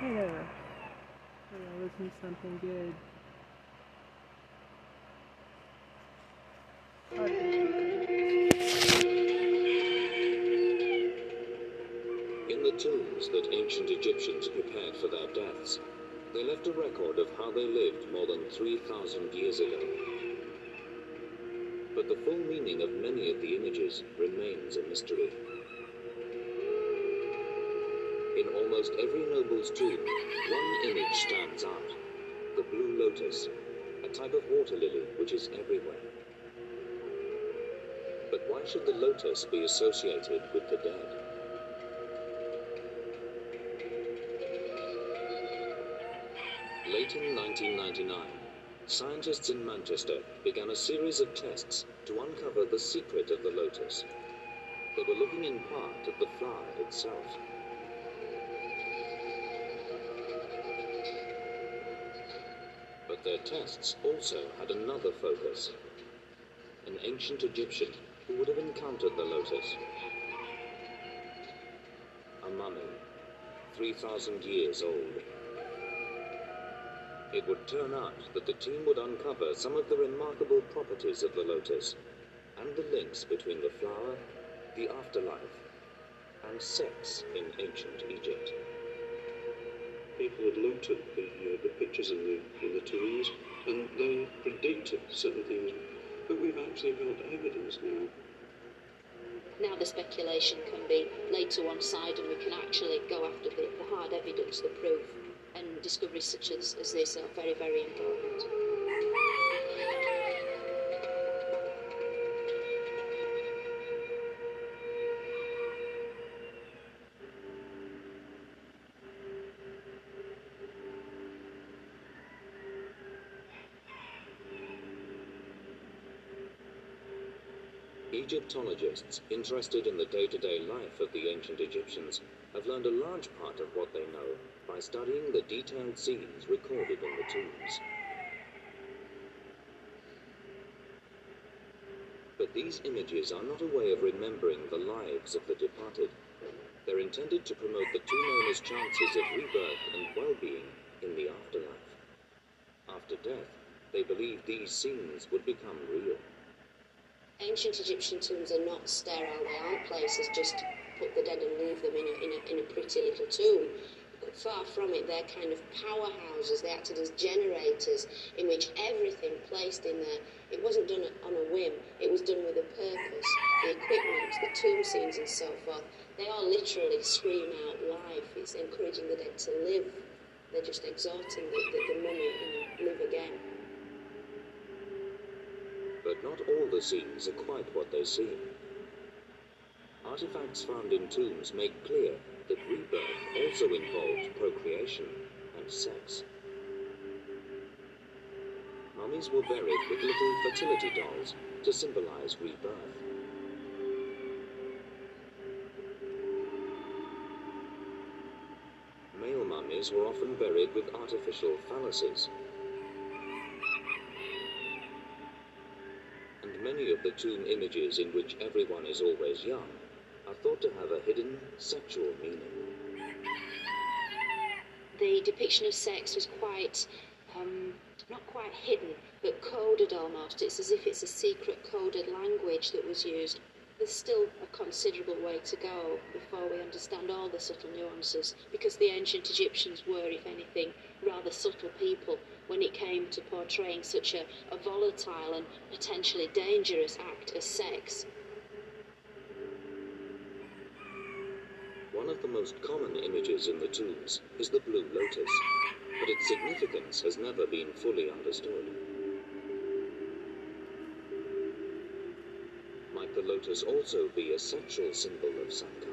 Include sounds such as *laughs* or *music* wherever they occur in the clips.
hair. That always means something good. In the tombs that ancient Egyptians prepared for their deaths, they left a record of how they lived more than 3,000 years ago. But the full meaning of many of the images remains a mystery. In almost every noble's tomb, one image stands out the blue lotus, a type of water lily which is everywhere. But why should the lotus be associated with the dead? Late in 1999, scientists in Manchester began a series of tests to uncover the secret of the lotus. They were looking in part at the flower itself. Their tests also had another focus. An ancient Egyptian who would have encountered the lotus. A mummy, 3,000 years old. It would turn out that the team would uncover some of the remarkable properties of the lotus and the links between the flower, the afterlife, and sex in ancient Egypt. People had looked at the, uh, the pictures in the, in the tombs and they predicted certain things, but we've actually got evidence now. Now the speculation can be laid to one side and we can actually go after the, the hard evidence, the proof and discoveries such as, as this are very, very important. Egyptologists interested in the day to day life of the ancient Egyptians have learned a large part of what they know by studying the detailed scenes recorded in the tombs. But these images are not a way of remembering the lives of the departed. They're intended to promote the two known chances of rebirth and well being in the afterlife. After death, they believe these scenes would become real. Ancient Egyptian tombs are not sterile, they aren't places just to put the dead and leave them in a, in a, in a pretty little tomb. Far from it, they're kind of powerhouses. They acted as generators in which everything placed in there, it wasn't done on a whim, it was done with a purpose. The equipment, the tomb scenes, and so forth, they all literally scream out life. It's encouraging the dead to live. They're just exhorting the, the, the mummy, live again. But not all the scenes are quite what they seem. Artifacts found in tombs make clear that rebirth also involved procreation and sex. Mummies were buried with little fertility dolls to symbolize rebirth. Male mummies were often buried with artificial phalluses. Many of the tomb images in which everyone is always young are thought to have a hidden sexual meaning. The depiction of sex was quite, um, not quite hidden, but coded almost. It's as if it's a secret coded language that was used. There's still a considerable way to go before we understand all the subtle nuances, because the ancient Egyptians were, if anything, rather subtle people when it came to portraying such a, a volatile and potentially dangerous act as sex. One of the most common images in the tombs is the blue lotus, but its significance has never been fully understood. Lotus also be a sexual symbol of some kind?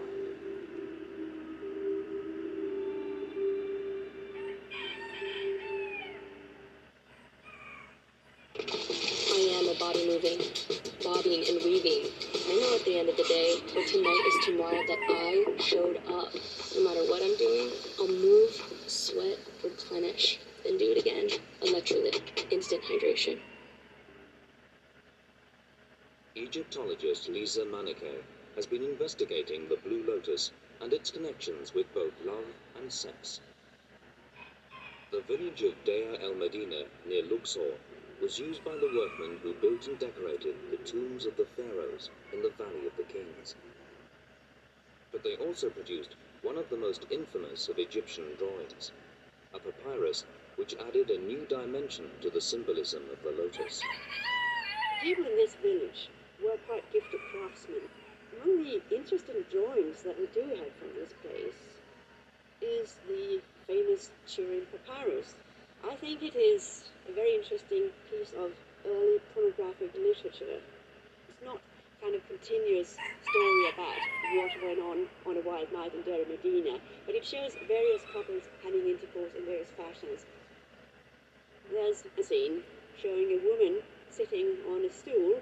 I am a body moving, bobbing and weaving. I know at the end of the day, or tonight is tomorrow, that I showed up. No matter what I'm doing, I'll move, sweat, replenish, then do it again. Electrolyte, instant hydration. Egyptologist Lisa Manniche has been investigating the blue lotus and its connections with both love and sex. The village of Deir el Medina near Luxor was used by the workmen who built and decorated the tombs of the pharaohs in the Valley of the Kings. But they also produced one of the most infamous of Egyptian drawings, a papyrus which added a new dimension to the symbolism of the lotus. People in this village were quite gifted craftsmen. Among the interesting drawings that we do have from this place is the famous Turin Papyrus. I think it is a very interesting piece of early pornographic literature. It's not kind of continuous story about what went on on a wild night in Deir Medina, but it shows various couples having intercourse in various fashions. There's a scene showing a woman sitting on a stool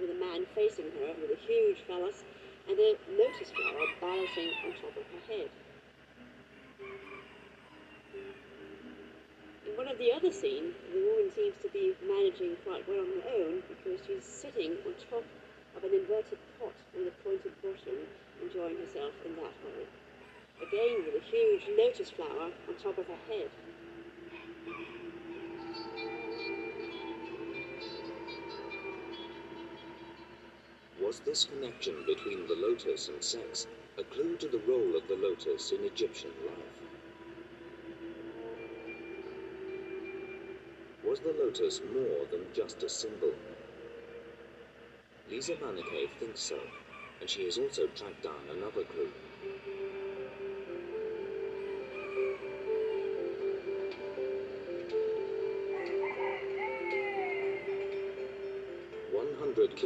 with a man facing her with a huge phallus and a lotus flower balancing on top of her head. In one of the other scenes, the woman seems to be managing quite well on her own because she's sitting on top of an inverted pot with a pointed bottom, enjoying herself in that way. Again with a huge lotus flower on top of her head. Was this connection between the lotus and sex a clue to the role of the lotus in Egyptian life? Was the lotus more than just a symbol? Lisa Manniche thinks so, and she has also tracked down another clue.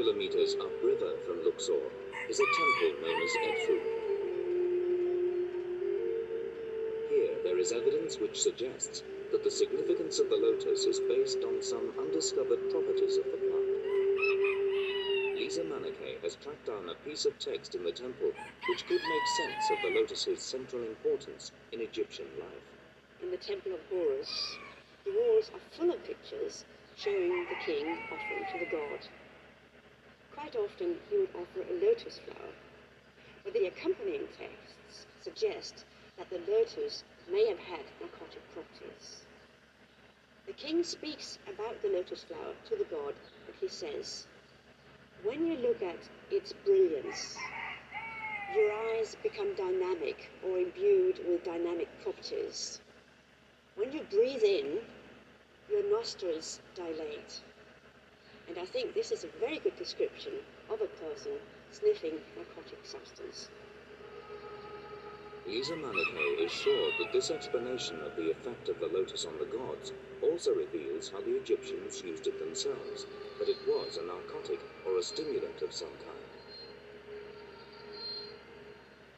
Kilometers upriver from Luxor is a temple known as Edfu. Here there is evidence which suggests that the significance of the lotus is based on some undiscovered properties of the plant. Lisa Manniche has tracked down a piece of text in the temple which could make sense of the lotus's central importance in Egyptian life. In the Temple of Horus, the walls are full of pictures showing the king offering to the god. Quite often he would offer a lotus flower, but the accompanying texts suggest that the lotus may have had narcotic properties. The king speaks about the lotus flower to the god, and he says, When you look at its brilliance, your eyes become dynamic or imbued with dynamic properties. When you breathe in, your nostrils dilate. And I think this is a very good description of a person sniffing narcotic substance. Lisa Manniche is sure that this explanation of the effect of the lotus on the gods also reveals how the Egyptians used it themselves, that it was a narcotic or a stimulant of some kind.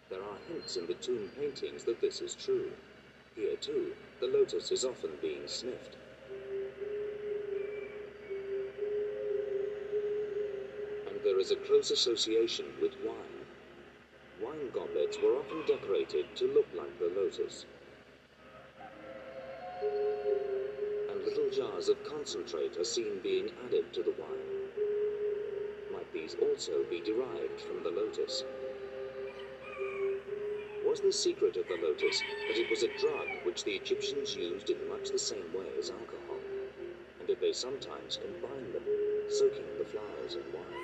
There are hints in the tomb paintings that this is true. Here, too, the lotus is often being sniffed. Is a close association with wine. Wine goblets were often decorated to look like the lotus. And little jars of concentrate are seen being added to the wine. Might these also be derived from the lotus? Was the secret of the lotus that it was a drug which the Egyptians used in much the same way as alcohol? And did they sometimes combine them, soaking the flowers in wine?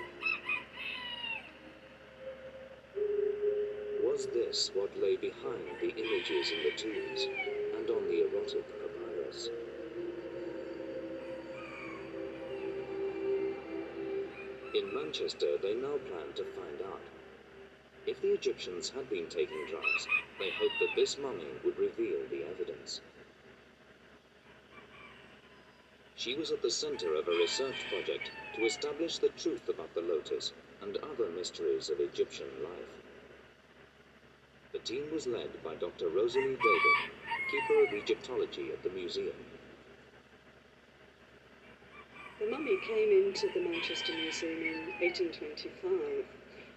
Was this what lay behind the images in the tombs and on the erotic papyrus? In Manchester, they now plan to find out. If the Egyptians had been taking drugs, they hoped that this mummy would reveal the evidence. She was at the center of a research project to establish the truth about the lotus and other mysteries of Egyptian life. The team was led by Dr. Rosalie David, keeper of Egyptology at the museum. The mummy came into the Manchester Museum in 1825.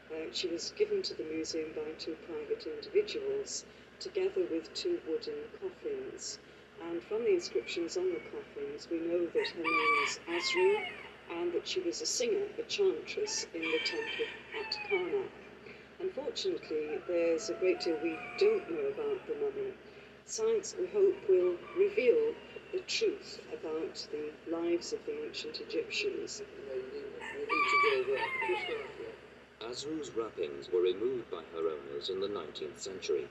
Uh, she was given to the museum by two private individuals, together with two wooden coffins. And from the inscriptions on the coffins, we know that her name is Asru and that she was a singer, a chantress in the temple at Karnak. Unfortunately, there's a great deal we don't know about the mummy. Science, we hope, will reveal the truth about the lives of the ancient Egyptians. Asru's wrappings were removed by her owners in the 19th century.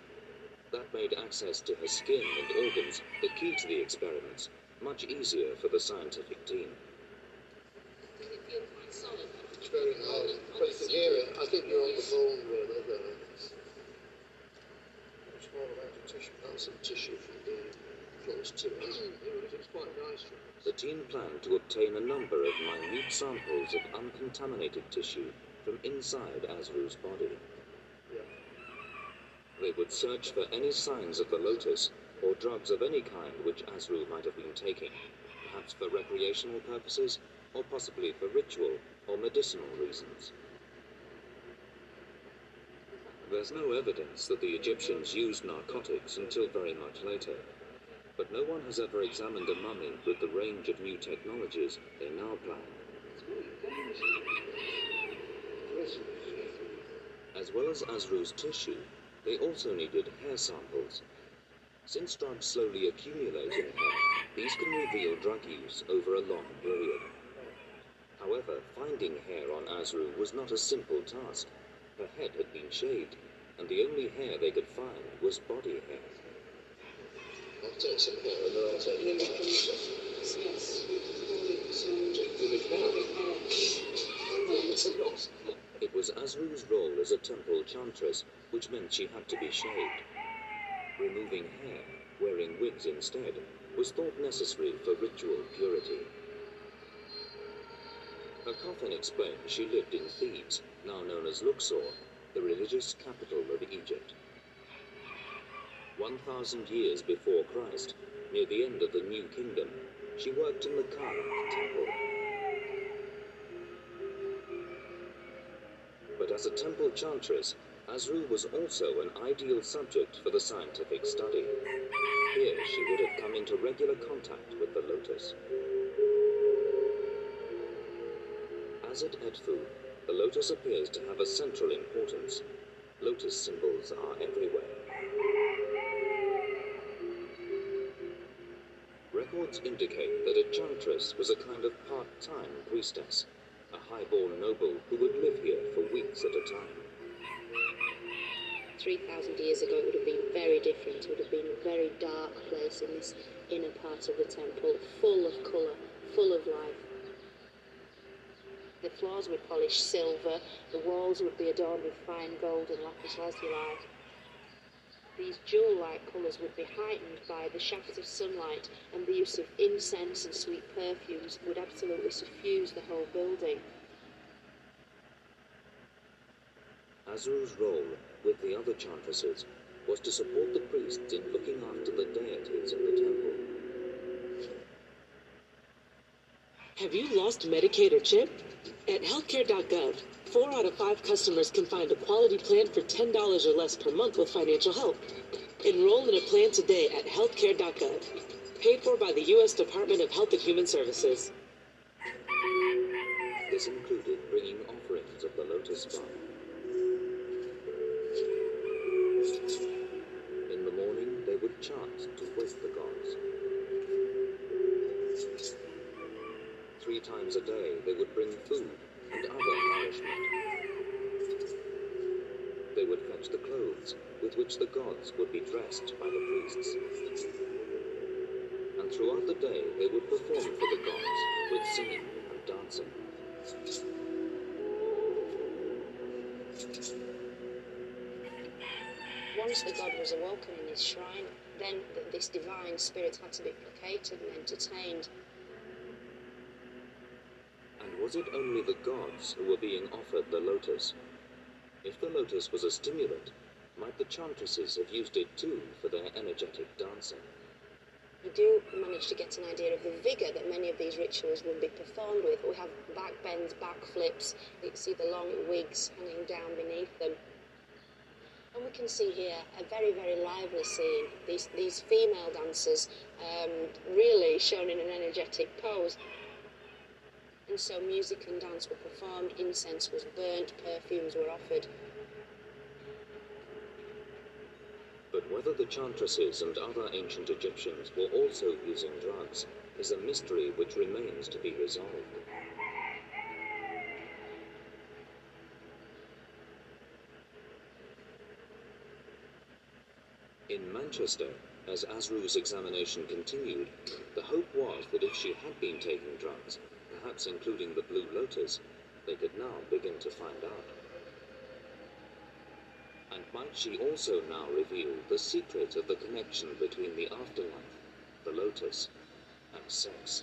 That made access to her skin and organs, the key to the experiments, much easier for the scientific team. It's very but you hear it. I think you're on the bone really there. Small amount of tissue, some tissue from the close to it. The team planned to obtain a number of minute samples of uncontaminated tissue from inside Asru's body. They would search for any signs of the lotus or drugs of any kind which Asru might have been taking, perhaps for recreational purposes or possibly for ritual or medicinal reasons. There's no evidence that the Egyptians used narcotics until very much later, but no one has ever examined a mummy with the range of new technologies they now plan. As well as Asru's tissue, they also needed hair samples. Since drugs slowly accumulate in hair, these can reveal drug use over a long period. However, finding hair on Asru was not a simple task. Her head had been shaved, and the only hair they could find was body hair. I'll take some hair and then I'll take the. Yes. It was Asru's role as a temple chantress, which meant she had to be shaved. Removing hair, wearing wigs instead, was thought necessary for ritual purity. Her coffin explained she lived in Thebes, now known as Luxor, the religious capital of Egypt. 1,000 years before Christ, near the end of the New Kingdom, she worked in the Karnak temple. But as a temple chantress, Asru was also an ideal subject for the scientific study. Here she would have come into regular contact with the lotus. As at Edfu, the lotus appears to have a central importance. Lotus symbols are everywhere. Records indicate that a chantress was a kind of part-time priestess, a high-born noble who would live here for weeks at a time. 3,000 years ago, it would have been very different. It would have been a very dark place in this inner part of the temple, full of colour, full of life. The floors were polished silver, the walls would be adorned with fine gold and lapis lazuli. These jewel-like colours would be heightened by the shafts of sunlight, and the use of incense and sweet perfumes would absolutely suffuse the whole building. Asru's role, with the other chantresses, was to support the priests in looking after the deities in the temple. Have you lost Medicaid or CHIP? At healthcare.gov, four out of five customers can find a quality plan for $10 or less per month with financial help. Enroll in a plan today at healthcare.gov. Paid for by the U.S. Department of Health and Human Services. This included bringing offerings of the lotus flower. In the morning, they would chant to wake the gods. Three times a day, they would bring food and other nourishment. They would fetch the clothes with which the gods would be dressed by the priests. And throughout the day, they would perform for the gods with singing and dancing. Once the god was awoken in his shrine, then th- this divine spirit had to be placated and entertained. And was it only the gods who were being offered the lotus? If the lotus was a stimulant, might the chantresses have used it too for their energetic dancing? You do manage to get an idea of the vigour that many of these rituals would be performed with. We have back bends, back flips, you can see the long wigs hanging down beneath them. And we can see here a very, very lively scene. These, these female dancers um, really shown in an energetic pose. And so music and dance were performed, incense was burnt, perfumes were offered. But Whether the chantresses and other ancient Egyptians were also using drugs is a mystery which remains to be resolved. In Manchester, as Asru's examination continued, the hope was that if she had been taking drugs, perhaps including the Blue Lotus, they could now begin to find out. And might she also now reveal the secret of the connection between the afterlife, the Lotus, and sex?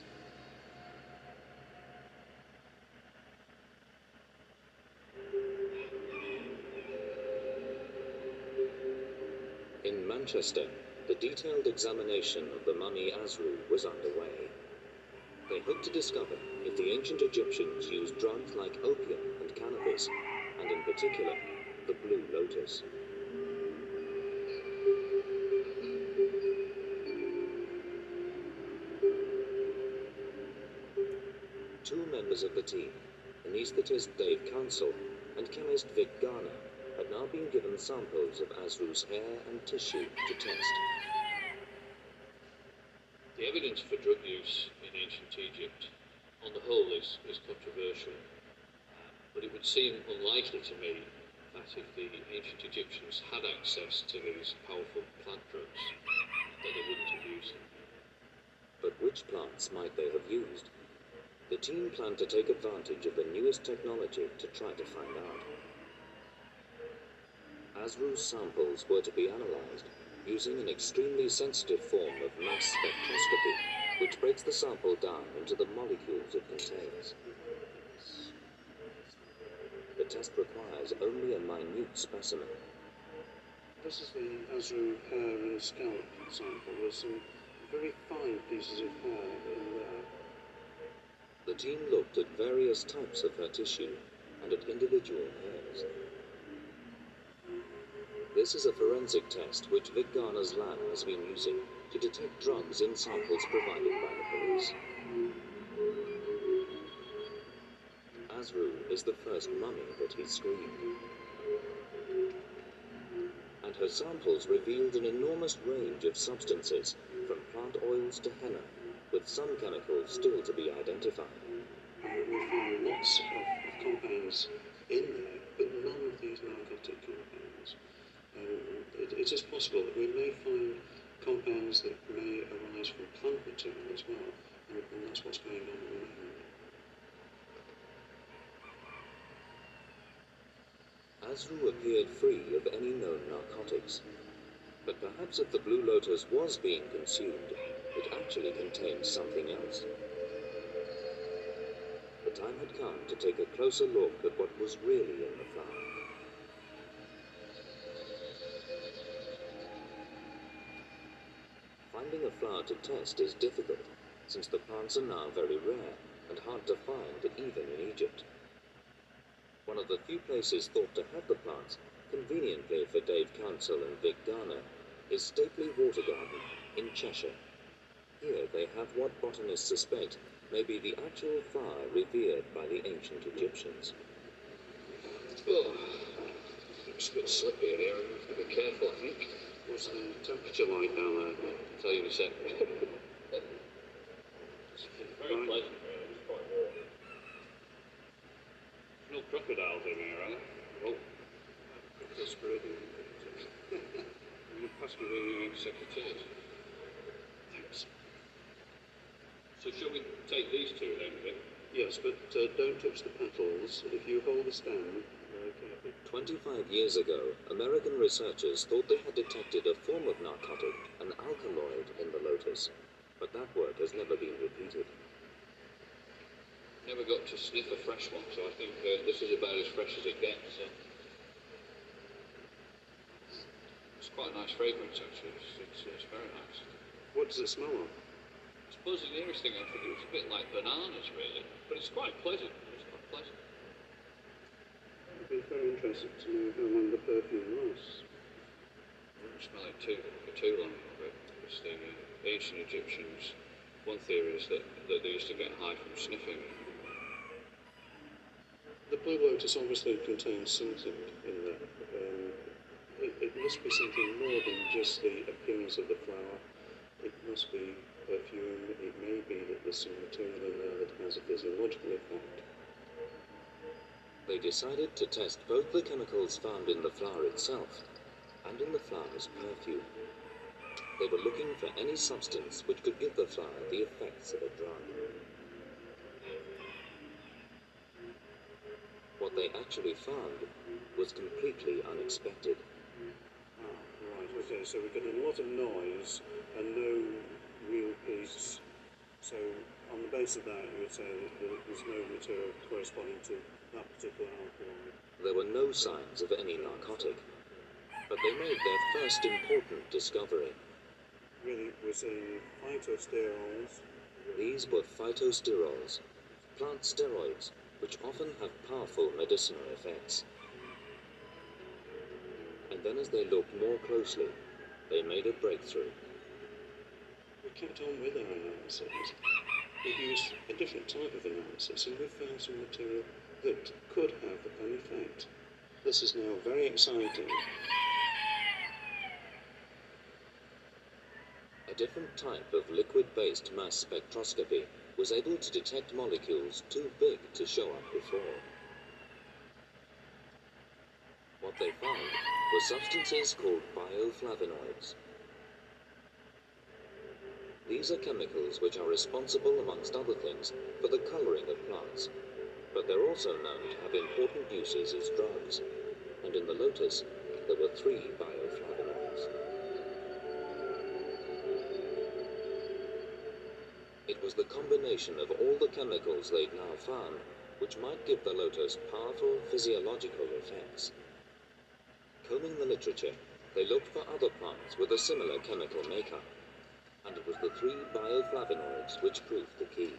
In Manchester, the detailed examination of the mummy Asru was underway. They hoped to discover the ancient Egyptians used drugs like opium and cannabis, and in particular, the blue lotus. Two members of the team, anaesthetist Dave Counsell and chemist Vic Garner, had now been given samples of Asru's hair and tissue to test. The evidence for drug use in ancient Egypt, on the whole, is, is controversial. Um, but it would seem unlikely to me that if the ancient Egyptians had access to these powerful plant drugs, that they wouldn't have used them. But which plants might they have used? The team planned to take advantage of the newest technology to try to find out. Asru's samples were to be analyzed using an extremely sensitive form of mass spectroscopy, which breaks the sample down into the molecules it contains. The test requires only a minute specimen. This is the Asru hair and scalp sample. There's some very fine pieces of hair in there. The team looked at various types of her tissue and at individual hairs. This is a forensic test which Vic Garner's lab has been using to detect drugs in samples provided by the police. Asru is the first mummy that he screened. And her samples revealed an enormous range of substances, from plant oils to henna, with some chemicals still to be identified. We found lots of compounds in there, but none of these narcotic compounds. Um, it, it is possible that we may find compounds that may arise from plant material as well, and, and that's what's going on at the. Asru appeared free of any known narcotics. But perhaps if the Blue Lotus was being consumed, it actually contained something else. The time had come to take a closer look at what was really in the flower. Finding a flower to test is difficult, since the plants are now very rare and hard to find even in Egypt. One of the few places thought to have the plants, conveniently for Dave Counsell and Vic Garner, is Stapeley Water Garden in Cheshire. Here they have what botanists suspect may be the actual flower revered by the ancient Egyptians. Oh, it's a bit slippy in here. Be careful, I think. What's the temperature like down there? I'll tell you in a sec. *laughs* Very Right. pleasant, really. It's quite warm. No crocodiles in here, are there? Oh, That's great. you *laughs* pass me the secateurs. Thanks. So shall we take these two then, Vic? Yes, but uh, don't touch the petals. If you hold the stem. 25 years ago, American researchers thought they had detected a form of narcotic, an alkaloid, in the lotus, but that work has never been repeated. Never got to sniff a fresh one, so I think uh, this is about as fresh as it gets. Uh, it's quite a nice fragrance, actually. It's, it's, it's very nice. What does it smell of? I suppose the nearest thing I think it was a bit like bananas, really, but it's quite pleasant. It's quite pleasant. Be very interested to know how long the perfume lasts. I wouldn't smell it too for too long, but because the uh, ancient Egyptians, one theory is that, that they used to get high from sniffing. The blue lotus obviously contains something in there. Um, it, it must be something more than just the appearance of the flower. It must be perfume. It may be that there's some material in there that has a physiological effect. They decided to test both the chemicals found in the flower itself and in the flower's perfume. They were looking for any substance which could give the flower the effects of a drug. What they actually found was completely unexpected. Ah, right, okay, so we've got a lot of noise and no real peace. So, on the basis of that, you would say that there's no material corresponding to. There were no signs of any narcotic, but they made their first important discovery. Really, we're saying um, phytosterols. These were phytosterols, plant steroids, which often have powerful medicinal effects. And then, as they looked more closely, they made a breakthrough. We kept on with our analysis. We used a different type of analysis and we found some material that could have an effect. This is now very exciting. A different type of liquid-based mass spectroscopy was able to detect molecules too big to show up before. What they found were substances called bioflavonoids. These are chemicals which are responsible, amongst other things, for the coloring of plants, but they're also known to have important uses as drugs. And in the lotus, there were three bioflavonoids. It was the combination of all the chemicals they'd now found which might give the lotus powerful physiological effects. Combing the literature, they looked for other plants with a similar chemical makeup, and it was the three bioflavonoids which proved the key.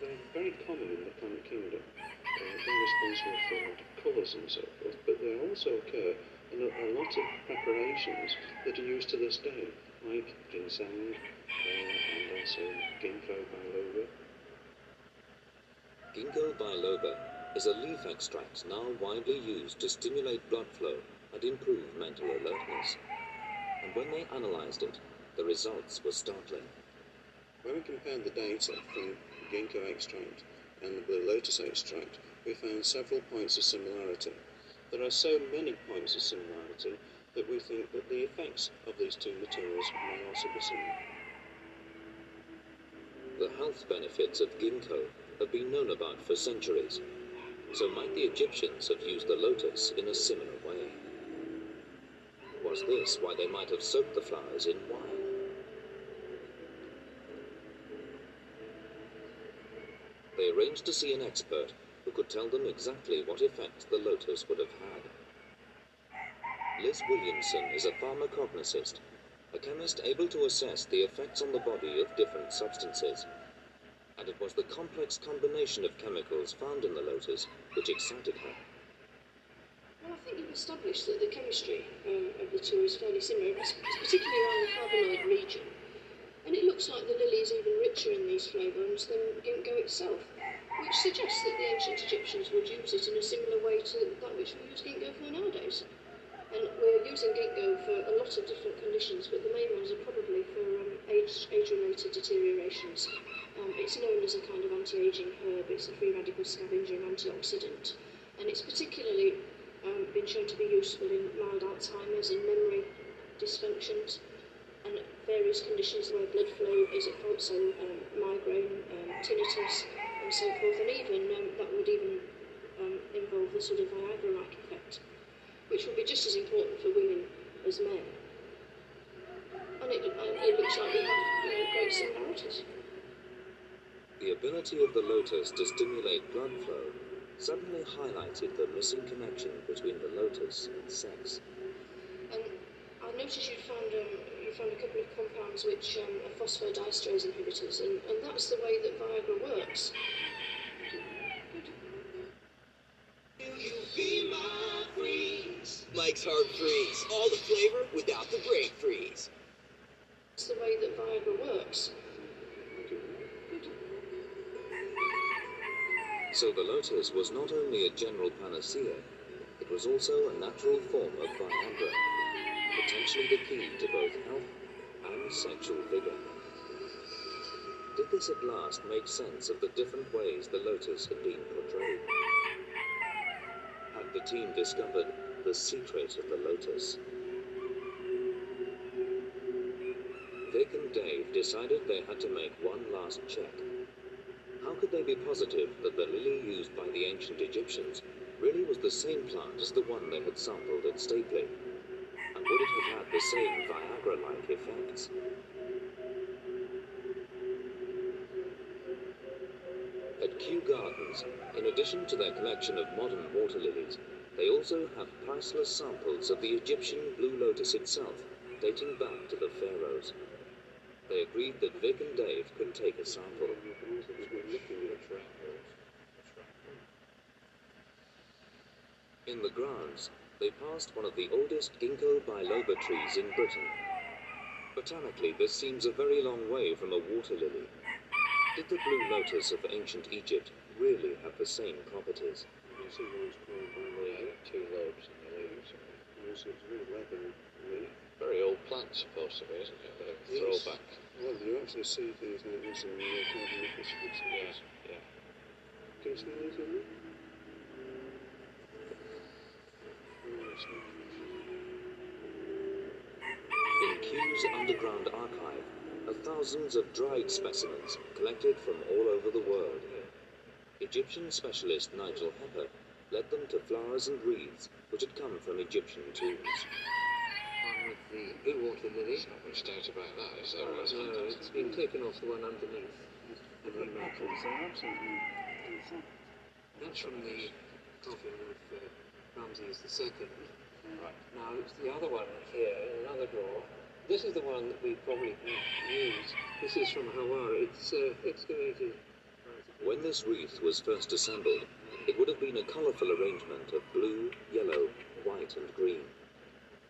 They're very common in the plant kingdom. Uh, they're responsible for a lot of colours and so forth, but they also occur in a, a lot of preparations that are used to this day, like ginseng uh, and also ginkgo biloba. Ginkgo biloba is a leaf extract now widely used to stimulate blood flow and improve mental alertness. And when they analyzed it, the results were startling. When we compared the data from ginkgo extract and the blue lotus extract, we found several points of similarity. There are so many points of similarity that we think that the effects of these two materials may also be similar. The health benefits of ginkgo have been known about for centuries, so might the Egyptians have used the lotus in a similar way? Was this why they might have soaked the flowers in wine? They to see an expert who could tell them exactly what effect the lotus would have had. Liz Williamson is a pharmacognosist, a chemist able to assess the effects on the body of different substances. And it was the complex combination of chemicals found in the lotus which excited her. Well, I think you've established that the chemistry um, of the two is fairly similar, particularly around the flavonoid region. And it looks like the lily is even richer in these flavones than ginkgo itself, which suggests that the ancient Egyptians would use it in a similar way to that which we use ginkgo for nowadays. And we're using ginkgo for a lot of different conditions, but the main ones are probably for um, age, age-related deteriorations. Um, it's known as a kind of anti-aging herb. It's a free radical scavenger and antioxidant, and it's particularly um, been shown to be useful in mild Alzheimer's and memory dysfunctions and various conditions where blood flow is at fault, so um, migraine, um, tinnitus, and so forth, and even um, that would even um, involve the sort of Viagra-like effect, which would be just as important for women as men. And it, and it looks like we have you know, great similarities. The ability of the lotus to stimulate blood flow suddenly highlighted the missing connection between the lotus and sex. And I noticed you'd found um, found a couple of compounds which um, are phosphodiesterase inhibitors, and, and that's the way that Viagra works. Mike's Hard Freeze. All the flavor without the break freeze. It's the way that Viagra works. So the lotus was not only a general panacea, it was also a natural form of Viagra. Potentially the key to both health and sexual vigor. Did this at last make sense of the different ways the lotus had been portrayed? Had the team discovered the secret of the lotus? Vic and Dave decided they had to make one last check. How could they be positive that the lily used by the ancient Egyptians really was the same plant as the one they had sampled at Stapeley? Would it have had the same Viagra-like effects? At Kew Gardens, in addition to their collection of modern water lilies, they also have priceless samples of the Egyptian blue lotus itself, dating back to the pharaohs. They agreed that Vic and Dave could take a sample. In the grounds, they passed one of the oldest ginkgo biloba trees in Britain. Botanically, this seems a very long way from a water lily. Did the blue lotus of ancient Egypt really have the same properties? You see one's called by Yeah, two lobes in the leaves. also it's very really. Very old plant, supposed to be, isn't it? A Yes. throwback. Well, you actually see this in the microscopes. Yeah, yeah. Can you smell these on there? In Kew's underground archive are thousands of dried specimens collected from all over the world. Egyptian specialist Nigel Hepper led them to flowers and wreaths which had come from Egyptian tombs. one with the blue water lily. There's not much doubt about that, is there? No, That's it's been taken off the one underneath. The red petals are absolutely insane. That's from the coffin of uh, Ramses II. Right. Now, it's the other one here in another drawer. This is the one that we probably can use. This is from Hawara. It's uh, excavated. When this wreath was first assembled, it would have been a colourful arrangement of blue, yellow, white, and green.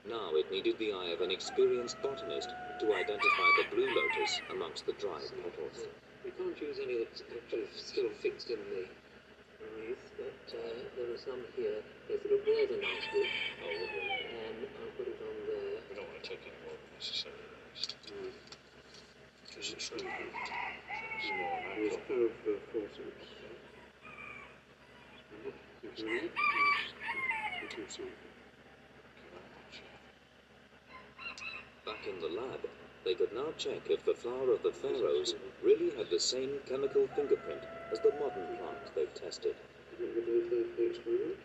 Now it needed the eye of an experienced botanist to identify the blue lotus amongst the dried petals. We can't use any that's actually still fixed in the wreath, uh, there are some here. They look rather nicely. Oh, lovely. And I'll put it on there. We don't want to take any more than necessary. Just Because it's so good. small amount. There's a pair of uh, forceps. Thank you. Thank you, sir. Back in the lab, they could now check if the flower of the pharaohs really had the same chemical fingerprint as the modern plant they've tested. You want to do the, experiment?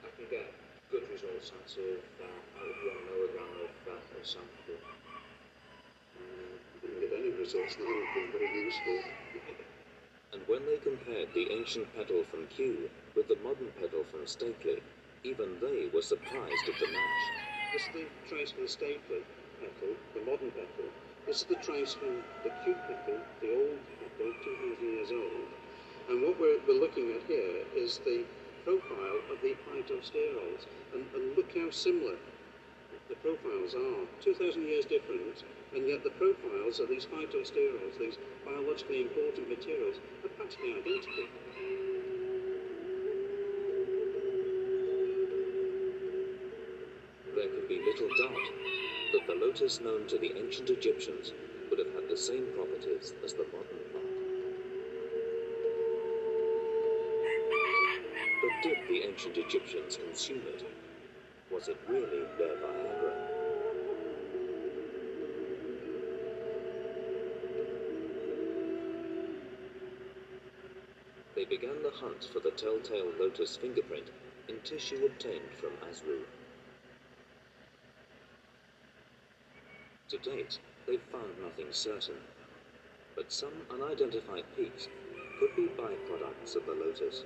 I can get good results out of uh, out of one milligram of uh, of sample. You didn't get any results, and that would be very useful. And when they compared the ancient petal from Kew with the modern petal from Stapeley, even they were surprised at the match. This is the trace from the Stapeley petal, the modern petal. This is the trace from the Kew petal, the old petal, 200 years old. And what we're, we're looking at here is the profile of the phytosterols. And, and look how similar the profiles are. 2,000 years different, and yet the profiles of these phytosterols, these biologically important materials, are practically identical. There could be little doubt that the lotus known to the ancient Egyptians would have had the same properties as the modern But did the ancient Egyptians consume it? Was it really their Viagra? They began the hunt for the telltale lotus fingerprint in tissue obtained from Asru. To date, they've found nothing certain, but some unidentified peaks could be byproducts of the lotus.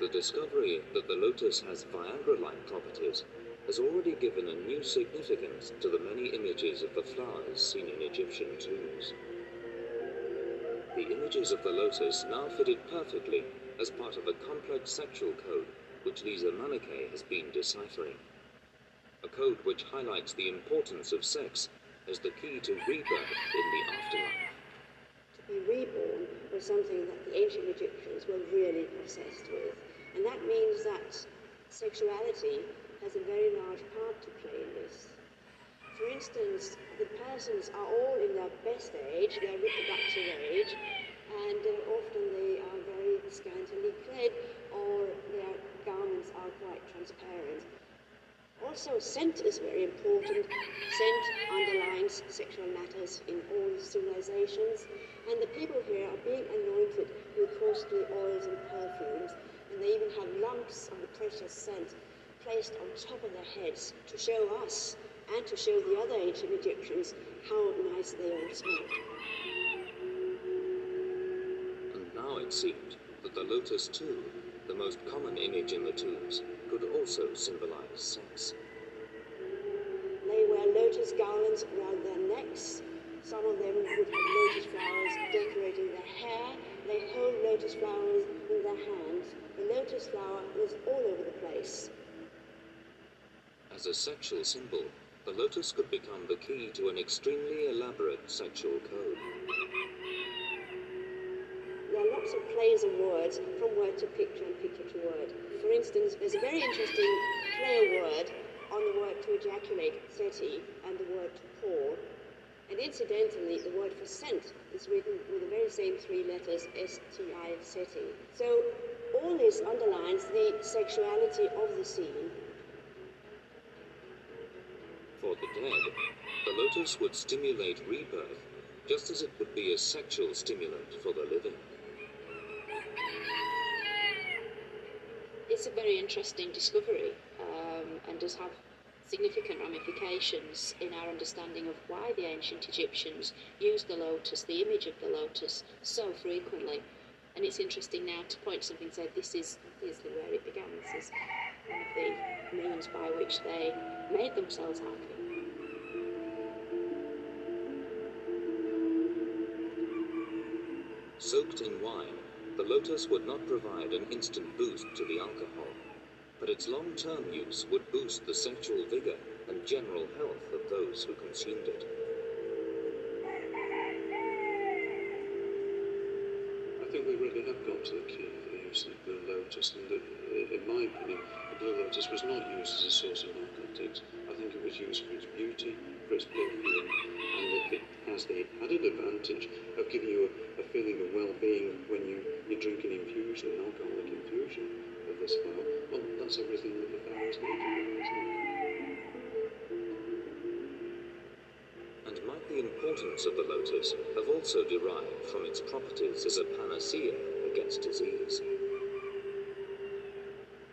The discovery that the lotus has Viagra-like properties has already given a new significance to the many images of the flowers seen in Egyptian tombs. The images of the lotus now fitted perfectly as part of a complex sexual code which Lisa Manniche has been deciphering. A code which highlights the importance of sex as the key to rebirth in the afterlife. To be reborn was something that the ancient Egyptians were really obsessed with. And that means that sexuality has a very large part to play in this. For instance, the persons are all in their best age, their reproductive age, and uh, often they are very scantily clad or their garments are quite transparent. Also, scent is very important. Scent underlines sexual matters in all civilizations, and the people here are being anointed with costly oils and perfumes, and they even had lumps of the precious scent placed on top of their heads to show us and to show the other ancient Egyptians how nice they all smelled. And now it seemed that the lotus, too, the most common image in the tombs, could also symbolize sex. They wear lotus garlands around their necks. Some of them would have lotus flowers decorating their hair. They hold lotus flowers in their hands. The lotus flower is all over the place. As a sexual symbol, the lotus could become the key to an extremely elaborate sexual code. There are lots of plays of words from word to picture and picture to word. For instance, there's a very interesting play of word on the word to ejaculate, seti, and the word to pour. And incidentally, the word for scent is written with the very same three letters, S-T-I, setting. So all this underlines the sexuality of the scene. For the dead, the lotus would stimulate rebirth, just as it would be a sexual stimulant for the living. It's a very interesting discovery um, and does have significant ramifications in our understanding of why the ancient Egyptians used the lotus, the image of the lotus, so frequently. And it's interesting now to point to something and say this is obviously where it began. This is one of the means by which they made themselves happy. Soaked in wine, the lotus would not provide an instant boost to the alcohol, but its long term use would boost the sexual vigor and general health of those who consumed it. I think we really have got to the key for the use of the blue lotus, and in my opinion, the blue lotus was not used as a source of narcotics. I think it was used for its beauty, for its perfume, and it has the added advantage of giving you a, a feeling of well-being when you, you drink an infusion, an alcoholic infusion of this flower. Well, that's everything that the needed, isn't it? And might the importance of the lotus have also derived from its properties as a panacea against disease?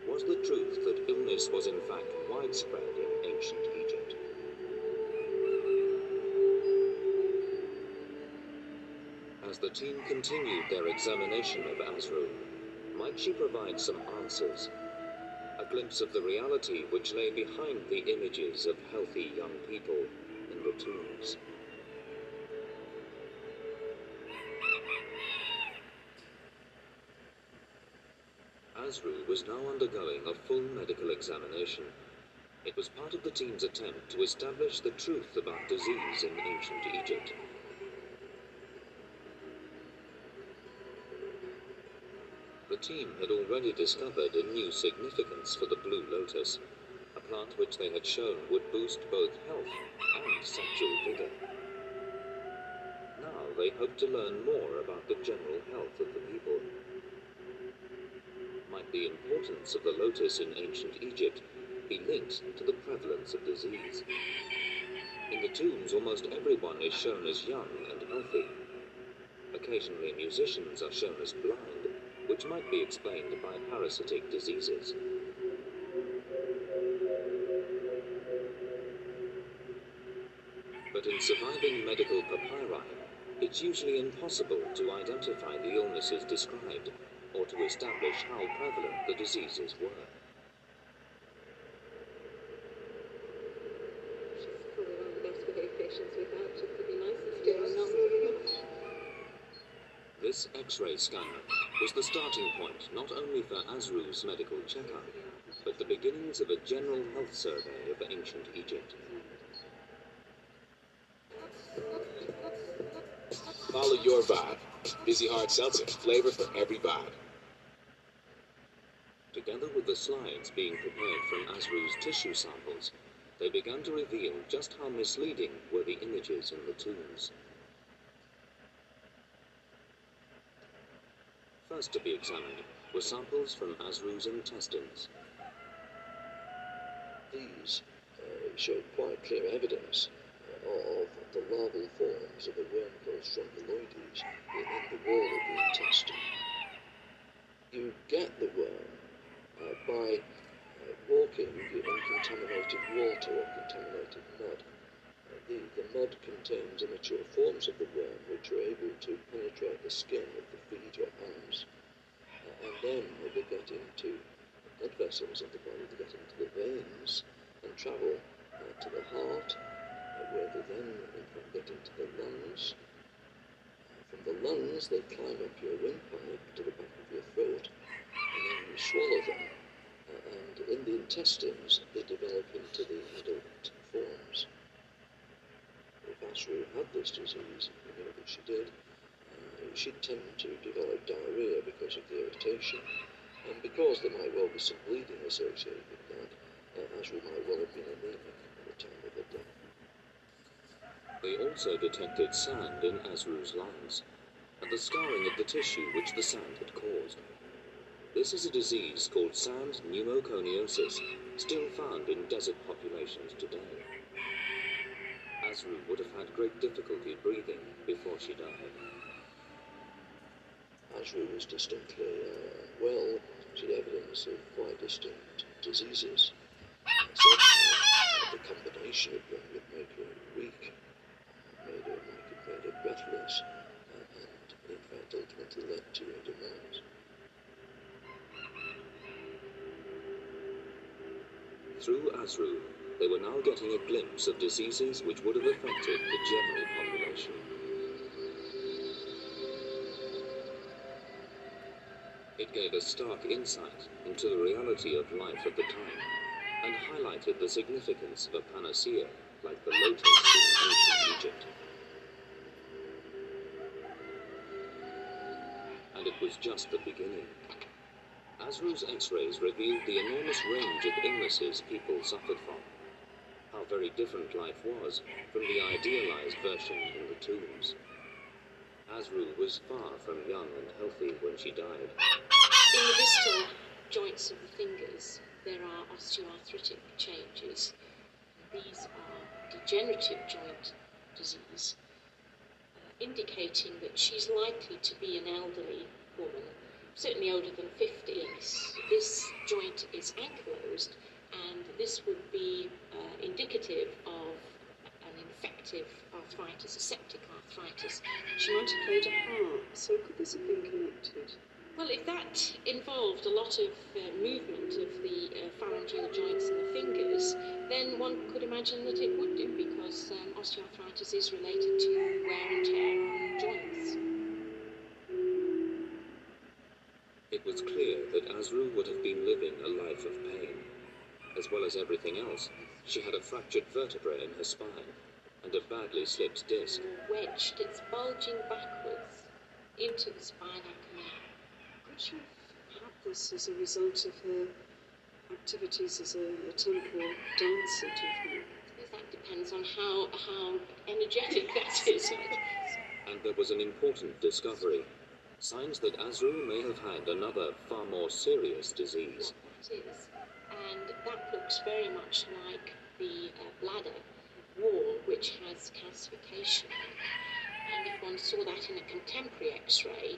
Was the truth that illness was in fact widespread in ancient Egypt? As the team continued their examination of Asru, might she provide some answers? A glimpse of the reality which lay behind the images of healthy young people in the tombs. Asru was now undergoing a full medical examination. It was part of the team's attempt to establish the truth about disease in ancient Egypt. The team had already discovered a new significance for the blue lotus, a plant which they had shown would boost both health and sexual vigor. Now they hoped to learn more about the general health of the people. Might the importance of the lotus in ancient Egypt be linked to the prevalence of disease? In the tombs, almost everyone is shown as young and healthy. Occasionally, musicians are shown as blind, which might be explained by parasitic diseases. But in surviving medical papyri, it's usually impossible to identify the illnesses described or to establish how prevalent the diseases were. This X-ray scanner was the starting point not only for Asru's medical checkup, but the beginnings of a general health survey of ancient Egypt. Follow your vibe. Vizzy Hard Seltzer, flavor for every vibe. Together with the slides being prepared from Asru's tissue samples, they began to reveal just how misleading were the images in the tombs. First to be examined were samples from Asru's intestines. These uh, show quite clear evidence uh, of the larval forms of a worm called Strongyloides in, in the wall of the intestine. You get the worm uh, by uh, walking in contaminated water or contaminated mud. The, the mud contains immature forms of the worm which are able to penetrate the skin of the feet or hands. Uh, and then they get into the blood vessels of the body, they get into the veins and travel uh, to the heart, uh, where they then get into the lungs. Uh, from the lungs, they climb up your windpipe to the back of your throat, and then you swallow them. Uh, and in the intestines, they develop into the adult forms. If Asru had this disease, we know that she did, uh, she'd tend to develop diarrhea because of the irritation, and because there might well be some bleeding associated with that, uh, Asru might well have been anemic at the time of her death. They also detected sand in Asru's lungs and the scarring of the tissue which the sand had caused. This is a disease called sand pneumoconiosis, still found in desert populations today. Asru would have had great difficulty breathing before she died. Asru was distinctly uh, well, she had evidence of quite distinct diseases. The combination of them would make her weak, made her, made her breathless, uh, and in fact ultimately led to her demise. Through Asru, they were now getting a glimpse of diseases which would have affected the general population. It gave a stark insight into the reality of life at the time and highlighted the significance of a panacea like the lotus in ancient Egypt. And it was just the beginning. Asru's x-rays revealed the enormous range of illnesses people suffered from. How very different life was from the idealized version in the tombs. Asru was far from young and healthy when she died. In the distal joints of the fingers, there are osteoarthritic changes. These are degenerative joint disease, uh, indicating that she's likely to be an elderly woman, certainly older than 50. This joint is ankylosed, this would be uh, indicative of an infective arthritis, a septic arthritis. She might have played a harp, so could this have been connected? Well, if that involved a lot of uh, movement of the uh, phalangeal joints and the fingers, then one could imagine that it would do because um, osteoarthritis is related to wear and tear on joints. It was clear that Asru would have been living a life of pain. As well as everything else, she had a fractured vertebra in her spine and a badly slipped disc. Wedged, it's bulging backwards into the spinal canal. Could she have had this as a result of her activities as a, a temple dancer, do you think? That depends on how, how energetic that is. *laughs* And there was an important discovery signs that Asru may have had another, far more serious disease. That is. And that looks very much like the uh, bladder wall, which has calcification. And if one saw that in a contemporary x ray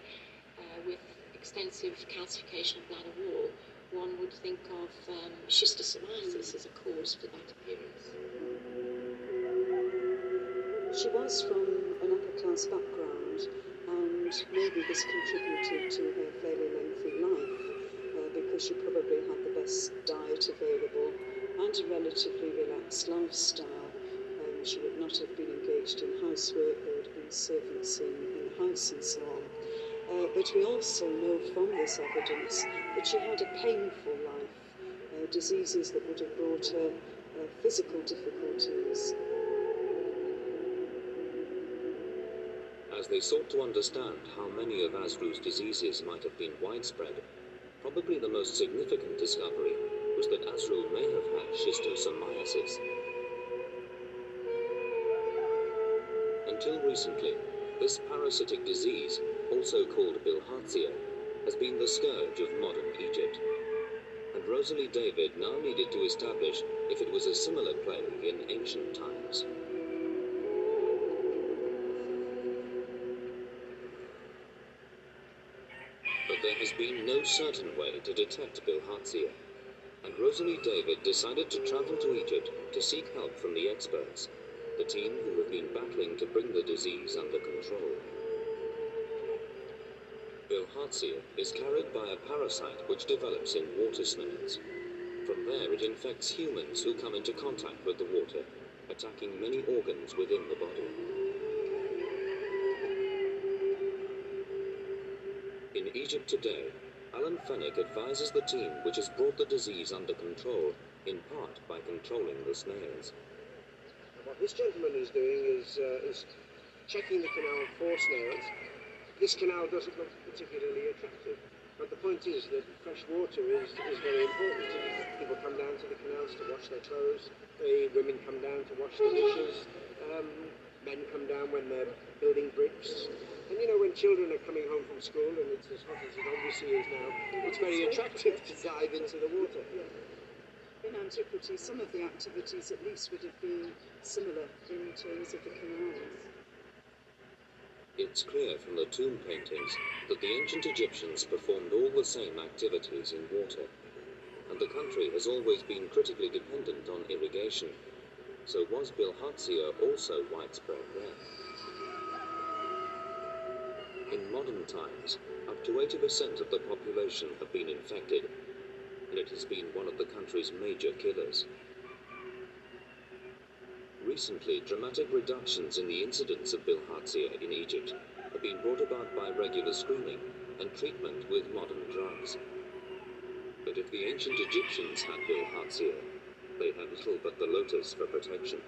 uh, with extensive calcification of bladder wall, one would think of um, schistosomiasis as a cause for that appearance. She was from an upper class background, and maybe this contributed to her fairly lengthy life uh, because she probably had the diet available and a relatively relaxed lifestyle. Um, she would not have been engaged in housework, there would have been servants in, in the house and so on. Uh, but we also know from this evidence that she had a painful life, uh, diseases that would have brought her uh, physical difficulties. As they sought to understand how many of Asru's diseases might have been widespread, Probably the most significant discovery was that Asru may have had schistosomiasis. Until recently, this parasitic disease, also called bilharzia, has been the scourge of modern Egypt. And Rosalie David now needed to establish if it was a similar plague in ancient times. Certain way to detect bilharzia, and Rosalie David decided to travel to Egypt to seek help from the experts, the team who have been battling to bring the disease under control. Bilharzia is carried by a parasite which develops in water snails. From there it infects humans who come into contact with the water, attacking many organs within the body. In Egypt today, Alan Fenwick advises the team which has brought the disease under control, in part by controlling the snails. What this gentleman is doing is, uh, is checking the canal for snails. This canal doesn't look particularly attractive, but the point is that fresh water is, is very important. People come down to the canals to wash their clothes, the women come down to wash the dishes, um, men come down when they're building bricks. And you know, when children are coming home from school and it's as hot as it obviously is now, it's very attractive to dive into the water. In antiquity, some of the activities at least would have been similar in terms of the canals. It's clear from the tomb paintings that the ancient Egyptians performed all the same activities in water, and the country has always been critically dependent on irrigation. So was bilharzia also widespread there? In modern times, up to 80% of the population have been infected, and it has been one of the country's major killers. Recently, dramatic reductions in the incidence of bilharzia in Egypt have been brought about by regular screening and treatment with modern drugs. But if the ancient Egyptians had bilharzia, they had little but the lotus for protection.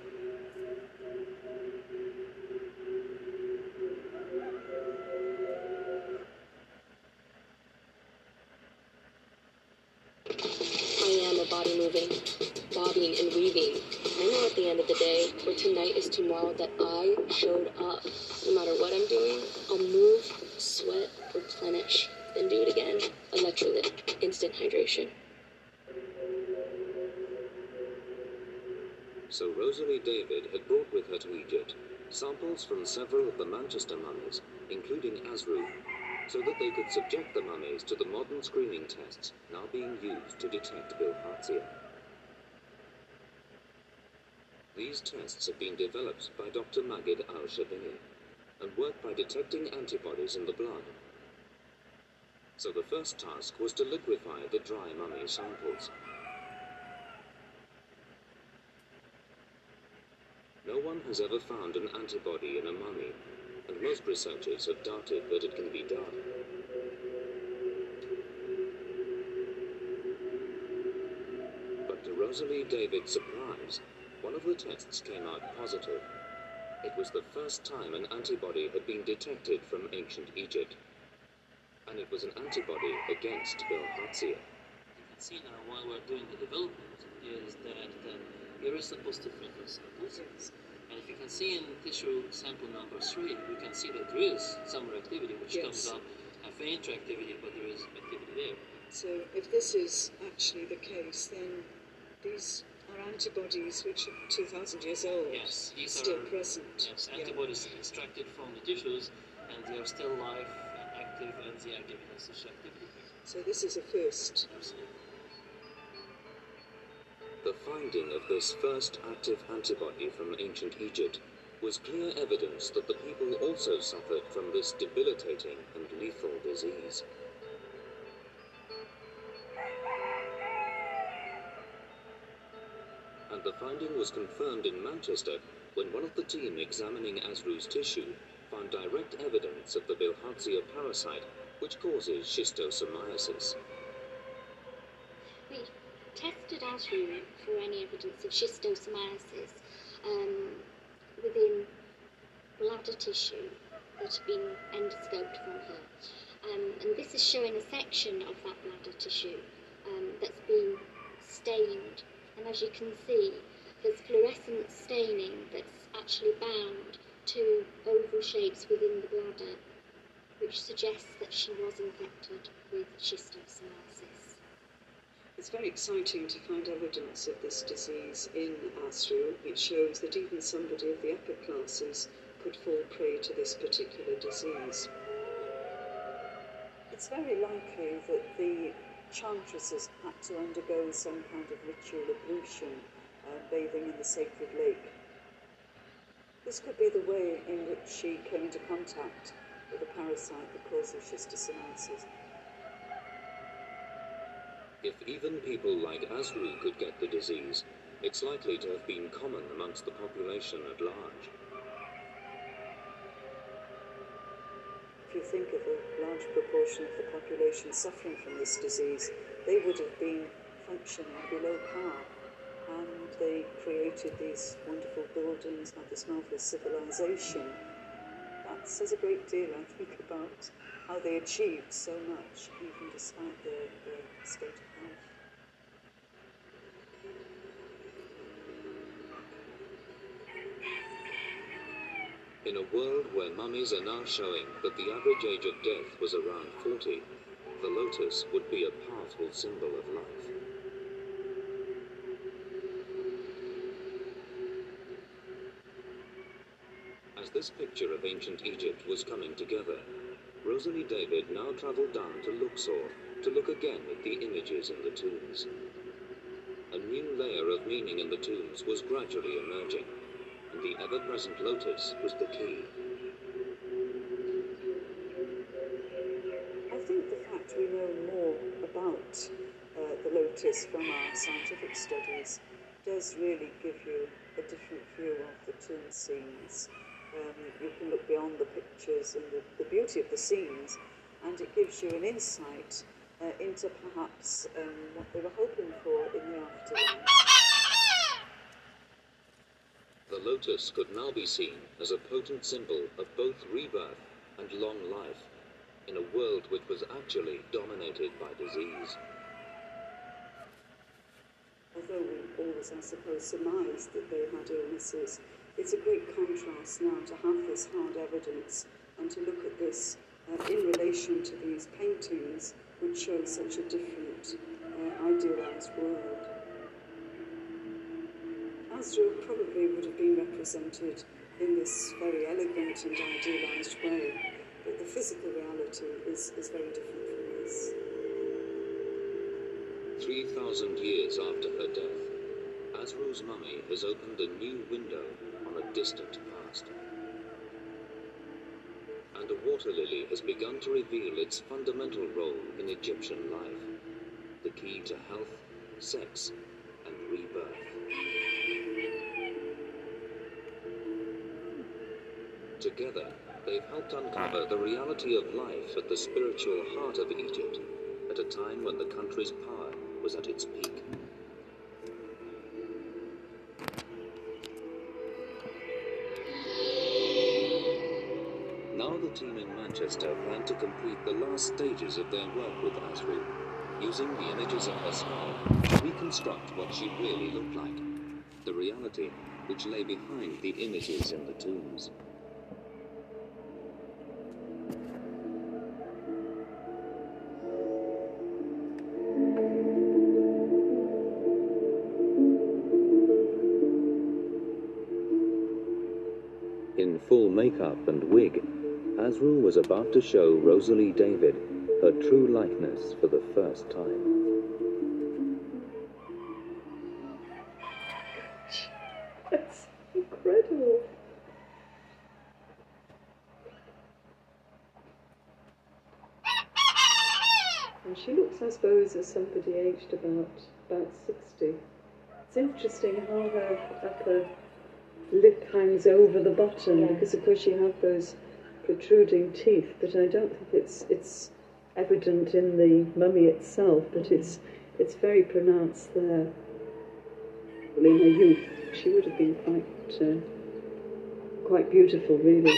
So Rosalie David had brought with her to Egypt samples from several of the Manchester mummies, including Asru, so that they could subject the mummies to the modern screening tests now being used to detect bilharzia. These tests have been developed by Dr. Magid al-Shabani and work by detecting antibodies in the blood. So the first task was to liquefy the dry mummy samples. No one has ever found an antibody in a mummy, and most researchers have doubted that it can be done. But to Rosalie David's surprise, one of the tests came out positive. It was the first time an antibody had been detected from ancient Egypt, and it was an antibody against bilharzia. You can see now while we're doing the development is that the, there is a positive reference samples. And if you can see in tissue sample number three, we can see that there is some reactivity which Yes. comes up, a faint reactivity, but there is activity there. So if this is actually the case, then these are antibodies which are 2,000 years old, Yes, these still are present. yes, Yeah. antibodies extracted from the tissues, and they are still live and active, and they are giving us this activity. So this is a first. Absolutely. The finding of this first active antibody from ancient Egypt was clear evidence that the people also suffered from this debilitating and lethal disease. And the finding was confirmed in Manchester when one of the team examining Asru's tissue found direct evidence of the Bilharzia parasite which causes schistosomiasis. Tested Asru for any evidence of schistosomiasis um, within bladder tissue that had been endoscoped from her. Um, and this is showing a section of that bladder tissue um, that's been stained. And as you can see, there's fluorescent staining that's actually bound to oval shapes within the bladder, which suggests that she was infected with schistosomiasis. It's very exciting to find evidence of this disease in Asru. It shows that even somebody of the upper classes could fall prey to this particular disease. It's very likely that the chantresses had to undergo some kind of ritual ablution, uh, bathing in the sacred lake. This could be the way in which she came into contact with a parasite that causes schistosomiasis. If even people like Asru could get the disease, it's likely to have been common amongst the population at large. If you think of a large proportion of the population suffering from this disease, they would have been functioning below par. And they created these wonderful buildings, had this marvelous civilization. That says a great deal, I think, about how they achieved so much, even despite their, their state of health. In a world where mummies are now showing that the average age of death was around 40, the lotus would be a powerful symbol of life. As this picture of ancient Egypt was coming together, Rosalie David now travelled down to Luxor to look again at the images in the tombs. A new layer of meaning in the tombs was gradually emerging, and the ever-present lotus was the key. I think the fact we know more about uh, the lotus from our scientific studies does really give you a different view of the tomb scenes. Um, you can look beyond the pictures and the, the beauty of the scenes, and it gives you an insight uh, into perhaps um, what they were hoping for in the afterlife. The lotus could now be seen as a potent symbol of both rebirth and long life in a world which was actually dominated by disease. Although we always, I suppose, surmised that they had illnesses, it's a great contrast now to have this hard evidence and to look at this uh, in relation to these paintings which show such a different, uh, idealized world. Asru probably would have been represented in this very elegant and idealized way, but the physical reality is, is very different from this. 3,000 years after her death, Asru's mummy has opened a new window a distant past. And a water lily has begun to reveal its fundamental role in Egyptian life the key to health, sex, and rebirth. Together, they've helped uncover the reality of life at the spiritual heart of Egypt at a time when the country's power was at its peak. Team in Manchester plan to complete the last stages of their work with Asru, using the images of her skull to reconstruct what she really looked like, the reality which lay behind the images in the tombs. In full makeup and wig, Asru was about to show Rosalie David her true likeness for the first time. That's incredible. And she looks, I suppose, as somebody aged about about sixty. It's interesting how her upper lip hangs over the bottom because, of course, she had those protruding teeth. But I don't think it's it's evident in the mummy itself, but it's it's very pronounced there. Well, in her youth, she would have been quite uh, quite beautiful, really.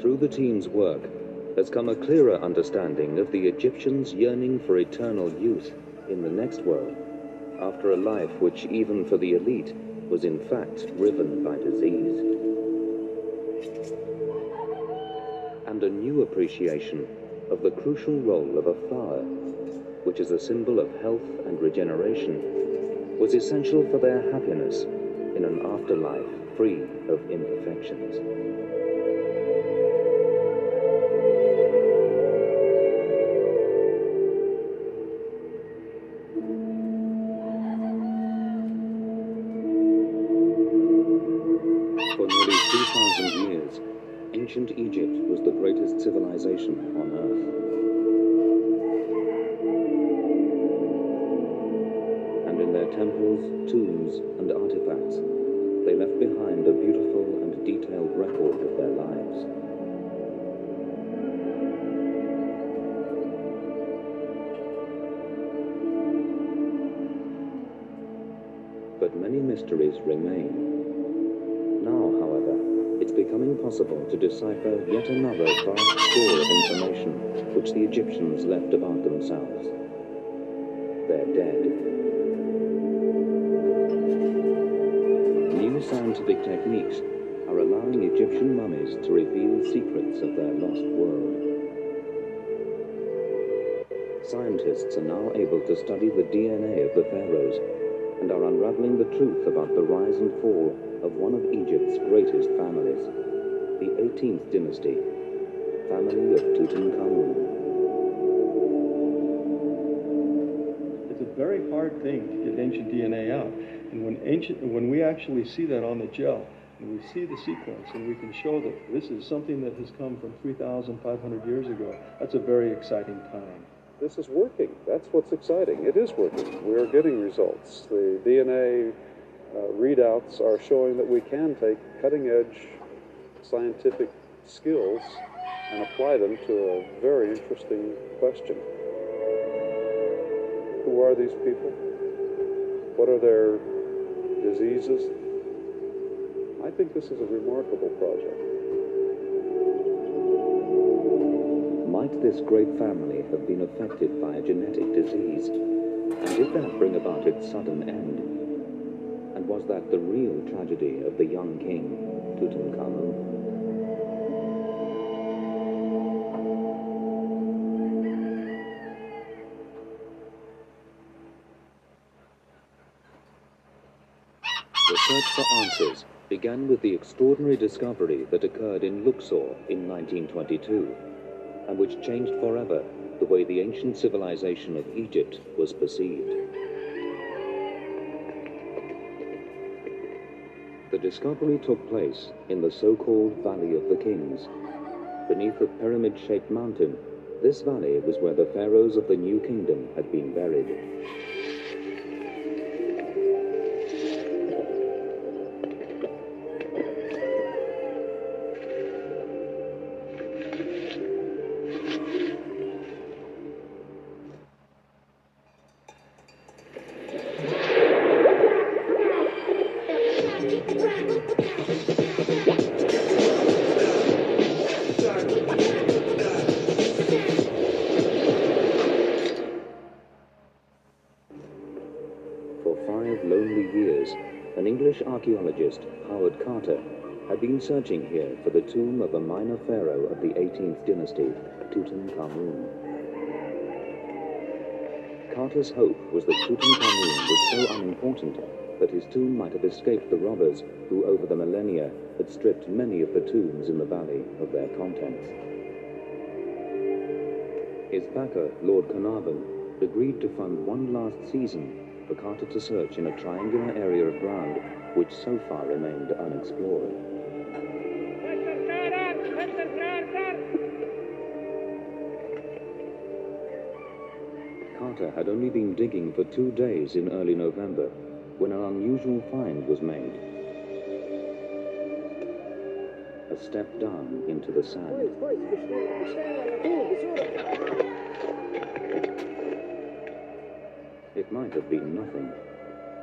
through the team's work has come a clearer understanding of the Egyptians' yearning for eternal youth in the next world, after a life which, even for the elite, was in fact riven by disease. And a new appreciation of the crucial role of a flower, which is a symbol of health and regeneration, was essential for their happiness in an afterlife free of imperfections. Civilization on earth. And in their temples, tombs, and artifacts, they left behind a beautiful and detailed record of their lives. But many mysteries remain. It's becoming possible to decipher yet another vast store of information which the Egyptians left about themselves. They're dead. New scientific techniques are allowing Egyptian mummies to reveal secrets of their lost world. Scientists are now able to study the DNA of the pharaohs and are unraveling the truth about the rise and fall of one of Egypt's greatest families, the 18th dynasty, family of Tutankhamun. It's a very hard thing to get ancient DNA out. And when ancient, when we actually see that on the gel, and we see the sequence, and we can show that this is something that has come from 3,500 years ago, that's a very exciting time. This is working. That's what's exciting. It is working. We are getting results. The DNA uh, readouts are showing that we can take cutting edge scientific skills and apply them to a very interesting question. Who are these people? What are their diseases? I think this is a remarkable project. Might this great family have been affected by a genetic disease? And did that bring about its sudden end? Was that the real tragedy of the young king, Tutankhamun? The search for answers began with the extraordinary discovery that occurred in Luxor in 1922 and which changed forever the way the ancient civilization of Egypt was perceived. Discovery took place in the so-called Valley of the Kings. Beneath a pyramid-shaped mountain, this valley was where the pharaohs of the New Kingdom had been buried. Searching here for the tomb of a minor pharaoh of the 18th dynasty, Tutankhamun. Carter's hope was that Tutankhamun was so unimportant that his tomb might have escaped the robbers who, over the millennia, had stripped many of the tombs in the valley of their contents. His backer, Lord Carnarvon, agreed to fund one last season for Carter to search in a triangular area of ground which so far remained unexplored. Carter had only been digging for two days in early November when an unusual find was made. A step down into the sand. It might have been nothing,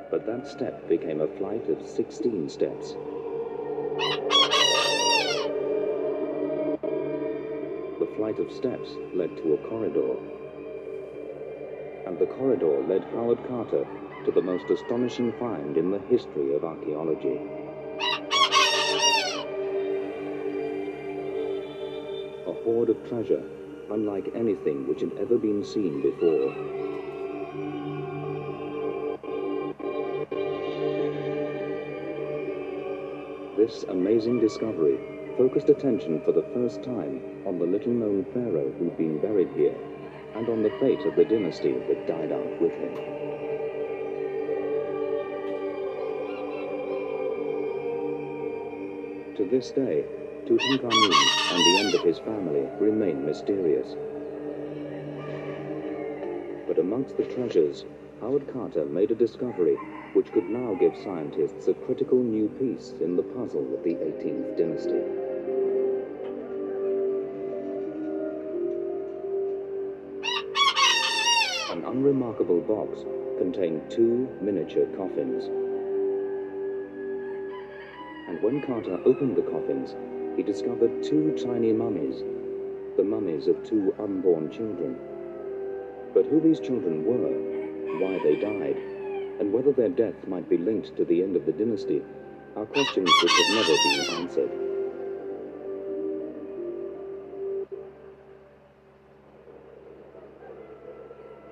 but that step became a flight of 16 steps. The flight of steps led to a corridor. And the corridor led Howard Carter to the most astonishing find in the history of archaeology. A hoard of treasure, unlike anything which had ever been seen before. This amazing discovery focused attention for the first time on the little known pharaoh who'd been buried here and on the fate of the dynasty that died out with him. To this day, Tutankhamun and the end of his family remain mysterious. But amongst the treasures, Howard Carter made a discovery which could now give scientists a critical new piece in the puzzle of the 18th dynasty. Unremarkable box contained two miniature coffins. And when Carter opened the coffins, he discovered two tiny mummies, the mummies of two unborn children. But who these children were, why they died, and whether their death might be linked to the end of the dynasty are questions which have never been answered.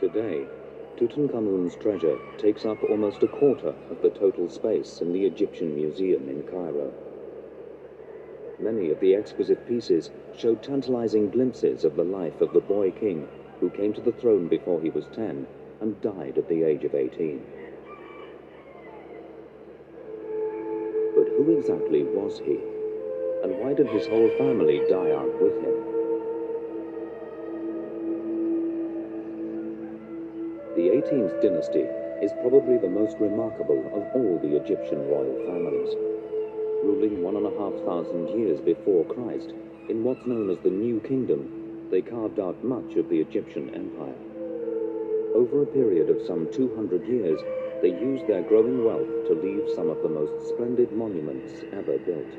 Today, Tutankhamun's treasure takes up almost a quarter of the total space in the Egyptian Museum in Cairo. Many of the exquisite pieces show tantalizing glimpses of the life of the boy king who came to the throne before he was 10 and died at the age of 18. But who exactly was he? And why did his whole family die out with him? The 18th dynasty is probably the most remarkable of all the Egyptian royal families. Ruling one and a half thousand years before Christ, in what's known as the New Kingdom, they carved out much of the Egyptian empire. Over a period of some 200 years, they used their growing wealth to leave some of the most splendid monuments ever built.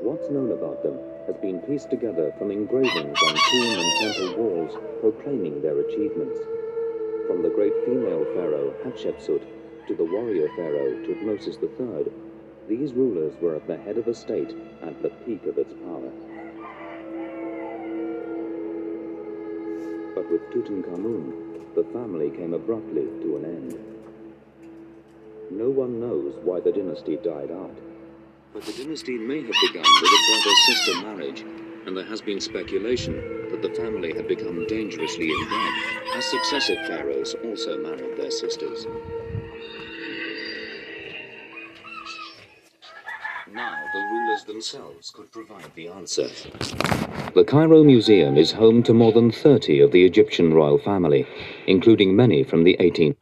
What's known about them has been pieced together from engravings on tomb and temple walls proclaiming their achievements. From the great female pharaoh Hatshepsut to the warrior pharaoh Tutmosis III, these rulers were at the head of a state at the peak of its power. But with Tutankhamun, the family came abruptly to an end. No one knows why the dynasty died out, but the dynasty may have begun with a brother-sister marriage, and there has been speculation that the family had become dangerously inbred, as successive pharaohs also married their sisters. Now the rulers themselves could provide the answer. The Cairo Museum is home to more than 30 of the Egyptian royal family, including many from the 18th.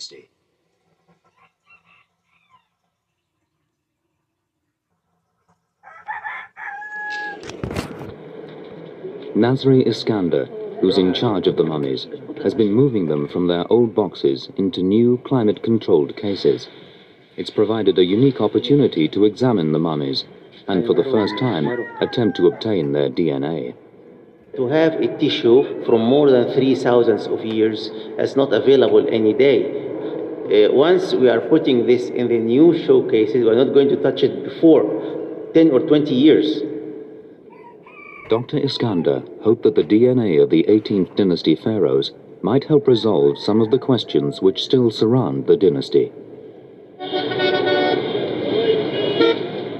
Dynasty. Nasri Iskander, who's in charge of the mummies, has been moving them from their old boxes into new climate-controlled cases. It's provided a unique opportunity to examine the mummies and, for the first time, attempt to obtain their DNA. To have a tissue from more than three thousands of years is not available any day. Uh, once we are putting this in the new showcases, we're not going to touch it before 10 or 20 years. Dr. Iskander hoped that the DNA of the 18th dynasty pharaohs might help resolve some of the questions which still surround the dynasty.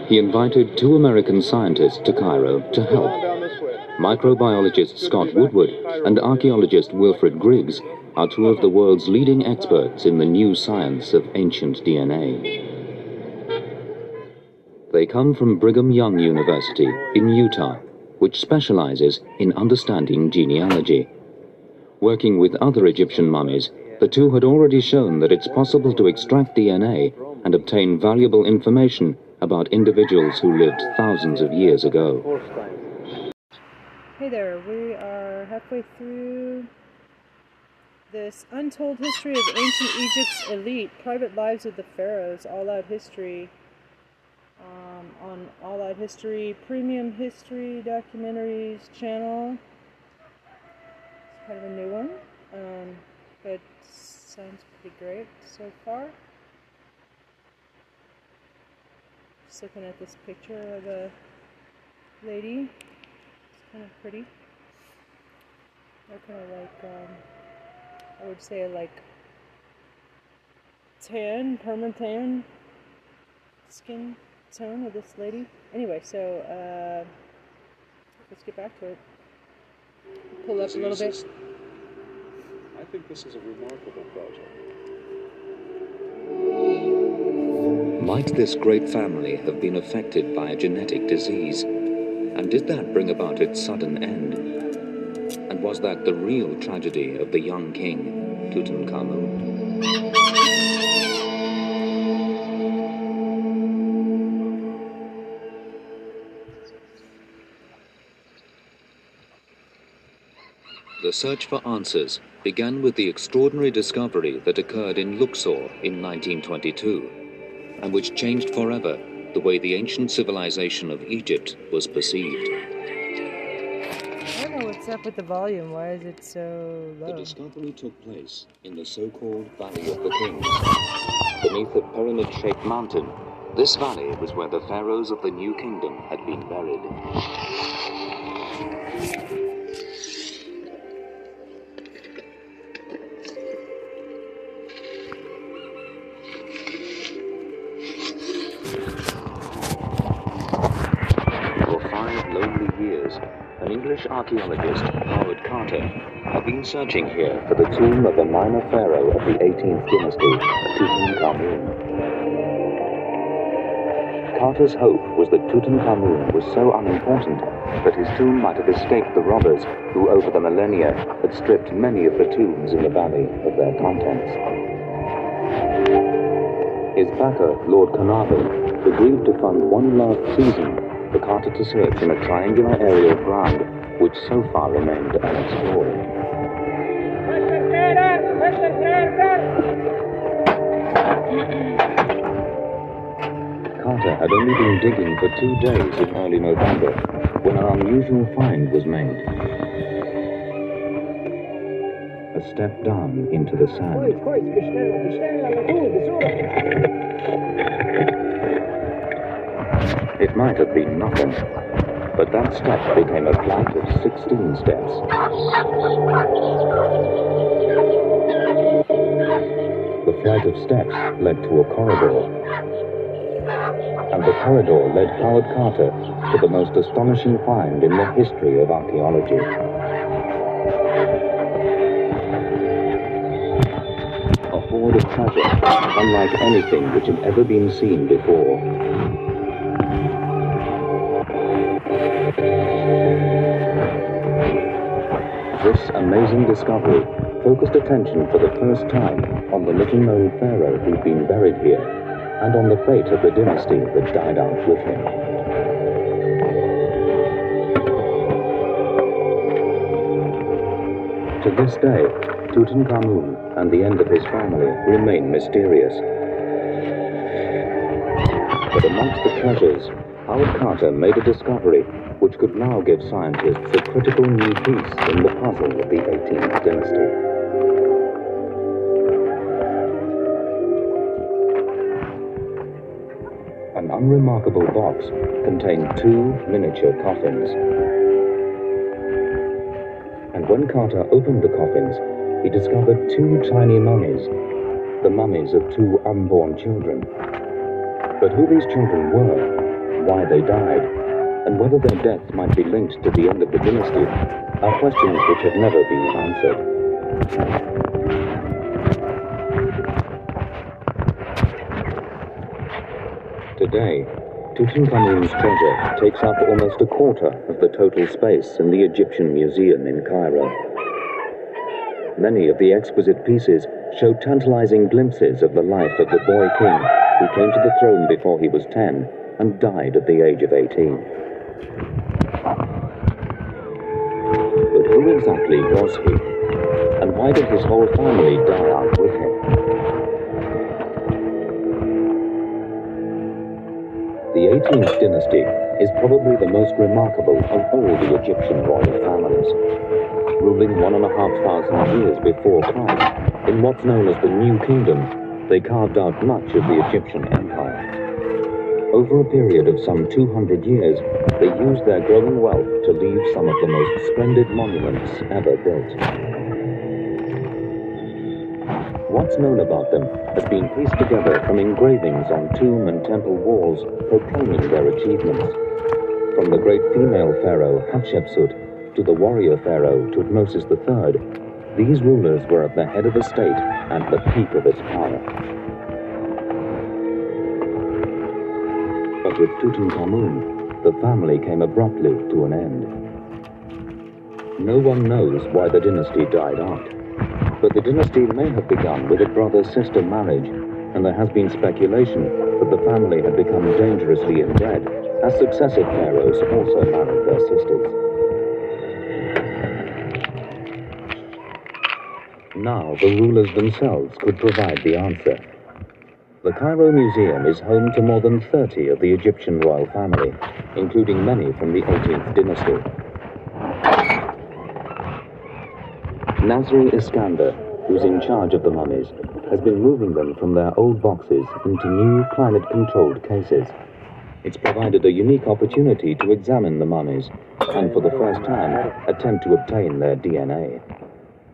He invited two American scientists to Cairo to help. Microbiologist Scott Woodward and archaeologist Wilfred Griggs are two of the world's leading experts in the new science of ancient DNA. They come from Brigham Young University in Utah, which specializes in understanding genealogy. Working with other Egyptian mummies, The two had already shown that it's possible to extract DNA and obtain valuable information about individuals who lived thousands of years ago. Hey there, we are halfway through this untold history of ancient Egypt's elite, private lives of the pharaohs, all out history um, on All Out History Premium History Documentaries channel. It's kind of a new one, um, but sounds pretty great so far. Just looking at this picture of a lady. It's kind of pretty. They're kind of like, um, I would say like tan, permanent tan skin tone of this lady. Anyway, so uh, let's get back to it. Pull up a little bit. I think this is a remarkable project. Might this great family have been affected by a genetic disease? And did that bring about its sudden end? Was that the real tragedy of the young king, Tutankhamun? The search for answers began with the extraordinary discovery that occurred in Luxor in 1922, and which changed forever the way the ancient civilization of Egypt was perceived. Up with the volume. Why is it so The discovery took place in the so-called Valley of the Kings. Beneath a pyramid-shaped mountain, this valley was where the pharaohs of the New Kingdom had been buried. Archaeologist, Howard Carter, had been searching here for the tomb of a minor pharaoh of the 18th dynasty, Tutankhamun. Carter's hope was that Tutankhamun was so unimportant that his tomb might have escaped the robbers who, over the millennia, had stripped many of the tombs in the valley of their contents. His backer, Lord Carnarvon, agreed to fund one last season for Carter to search in a triangular area of ground which so far remained unexplored. Carter had only been digging for two days in early November when an unusual find was made. A step down into the sand. It might have been nothing, but that step became a flight of 16 steps. The flight of steps led to a corridor, and the corridor led Howard Carter to the most astonishing find in the history of archaeology. A hoard of treasure, unlike anything which had ever been seen before. Amazing discovery focused attention for the first time on the little known pharaoh who'd been buried here and on the fate of the dynasty that died out with him. To this day, Tutankhamun and the end of his family remain mysterious. But amongst the treasures, Howard Carter made a discovery which could now give scientists a critical new piece in the puzzle of the 18th dynasty. An unremarkable box contained two miniature coffins. And when Carter opened the coffins, he discovered two tiny mummies, the mummies of two unborn children. But who these children were, why they died, and whether their deaths might be linked to the end of the dynasty are questions which have never been answered. Today, Tutankhamun's treasure takes up almost a quarter of the total space in the Egyptian Museum in Cairo. Many of the exquisite pieces show tantalizing glimpses of the life of the boy king who came to the throne before he was 10 and died at the age of 18. But who exactly was he? And why did his whole family die out with him? The 18th dynasty is probably the most remarkable of all the Egyptian royal families. Ruling one and a half thousand years before Christ, in what's known as the New Kingdom, they carved out much of the Egyptian empire. Over a period of some 200 years, they used their growing wealth to leave some of the most splendid monuments ever built. What's known about them has been pieced together from engravings on tomb and temple walls proclaiming their achievements. From the great female pharaoh Hatshepsut to the warrior pharaoh Tutmosis III, these rulers were at the head of the state and the peak of its power. With Tutankhamun, the family came abruptly to an end. No one knows why the dynasty died out but the dynasty may have begun with a brother-sister marriage, and there has been speculation that the family had become dangerously inbred, as successive pharaohs also married their sisters. Now the rulers themselves could provide the answer. The Cairo Museum is home to more than 30 of the Egyptian royal family, including many from the 18th dynasty. Nasri Iskander, who's in charge of the mummies, has been moving them from their old boxes into new climate-controlled cases. It's provided a unique opportunity to examine the mummies and, for the first time, attempt to obtain their DNA.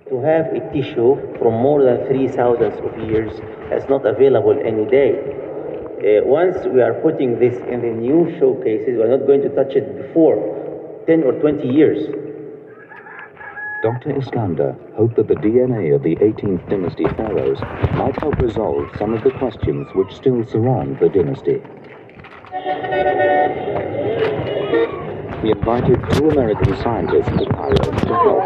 To have a tissue from more than 3,000 of years is not available any day. Uh, once we are putting this in the new showcases, we're not going to touch it before 10 or 20 years. Dr. Iskander hoped that the DNA of the 18th dynasty pharaohs might help resolve some of the questions which still surround the dynasty. He invited two American scientists to Cairo to help.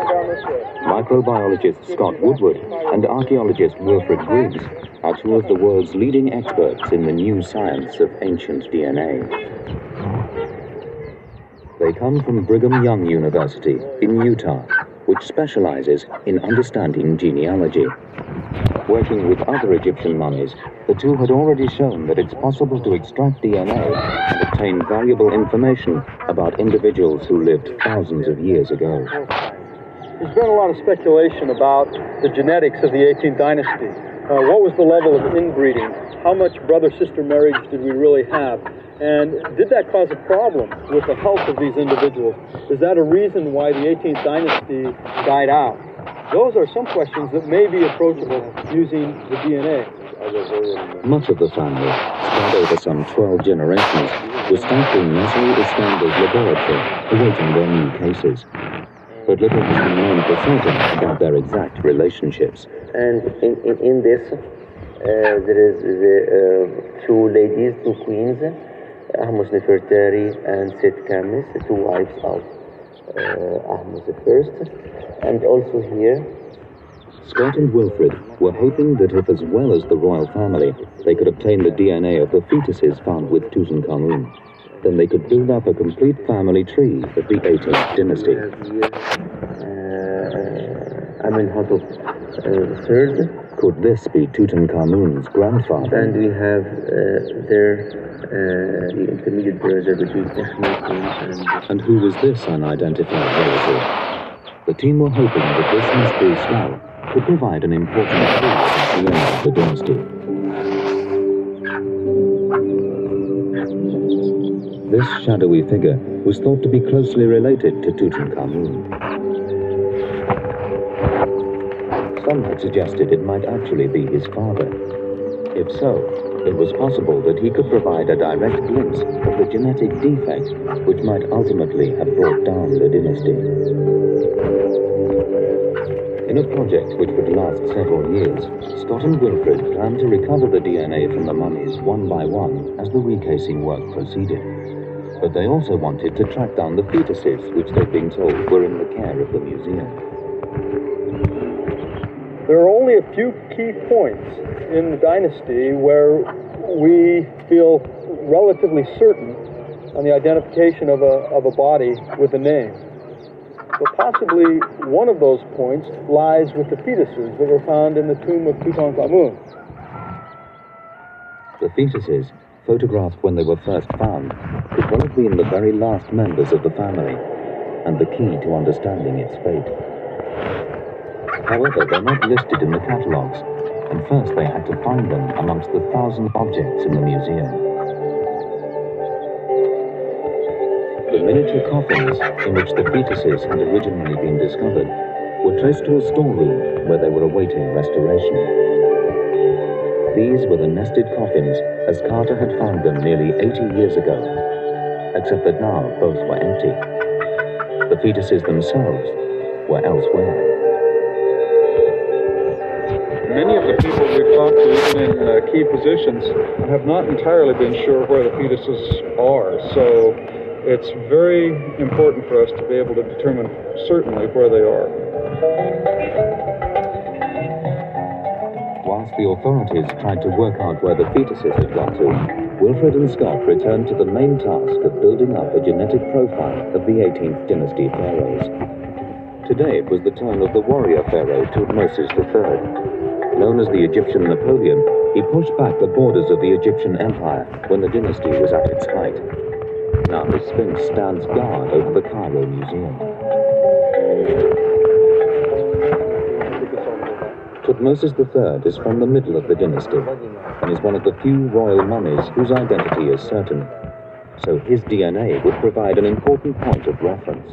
Microbiologist Scott Woodward and archaeologist Wilfred Griggs are two of the world's leading experts in the new science of ancient DNA. They come from Brigham Young University in Utah which specializes in understanding genealogy. Working with other Egyptian mummies, the two had already shown that it's possible to extract DNA and obtain valuable information about individuals who lived thousands of years ago. There's been a lot of speculation about the genetics of the 18th dynasty. Uh, what was the level of inbreeding? How much brother-sister marriage did we really have? And did that cause a problem with the health of these individuals? Is that a reason why the 18th dynasty died out? Those are some questions that may be approachable using the DNA. Much of the family, spread over some 12 generations, was staffed in Nasri Iskander's laboratory, awaiting their new cases. But little has been known for certain about their exact relationships. And in, in, in this, uh, there is the uh, two ladies, two queens, Ahmose Nefertari and Set Kamis, the two wives of uh, Ahmose I. And also here, Scott and Wilfred were hoping that if, as well as the royal family, they could obtain the DNA of the fetuses found with Tutankhamun, then they could build up a complete family tree of the 18th dynasty. Uh, Amenhotep uh, III. Could this be Tutankhamun's grandfather? And we have uh, there uh, the intermediate brother between Technical and... And who was this unidentified relative? The team were hoping that this mystery skull could provide an important clue to the end of the dynasty. This shadowy figure was thought to be closely related to Tutankhamun. Some had suggested it might actually be his father. If so, it was possible that he could provide a direct glimpse of the genetic defect which might ultimately have brought down the dynasty. In a project which would last several years, Scott and Wilfred planned to recover the DNA from the mummies one by one as the recasing work proceeded. But they also wanted to track down the fetuses which they'd been told were in the care of the museum. There are only a few key points in the dynasty where we feel relatively certain on the identification of a, of a body with a name. But possibly one of those points lies with the fetuses that were found in the tomb of Tutankhamun. The fetuses, photographed when they were first found, could well have been the very last members of the family, and the key to understanding its fate. However, they're not listed in the catalogues, and first they had to find them amongst the thousand objects in the museum. The miniature coffins in which the fetuses had originally been discovered were traced to a storeroom where they were awaiting restoration. These were the nested coffins as Carter had found them nearly 80 years ago, except that now both were empty. The fetuses themselves were elsewhere. Many of the people we've talked to, even in uh, key positions, have not entirely been sure where the fetuses are. So it's very important for us to be able to determine certainly where they are. Whilst the authorities tried to work out where the fetuses had got to, Wilfred and Scott returned to the main task of building up a genetic profile of the 18th dynasty pharaohs. Today it was the turn of the warrior pharaoh Tutmosis III. Known as the Egyptian Napoleon, he pushed back the borders of the Egyptian empire when the dynasty was at its height. Now the Sphinx stands guard over the Cairo Museum. Tutmosis III is from the middle of the dynasty and is one of the few royal mummies whose identity is certain. So his DNA would provide an important point of reference.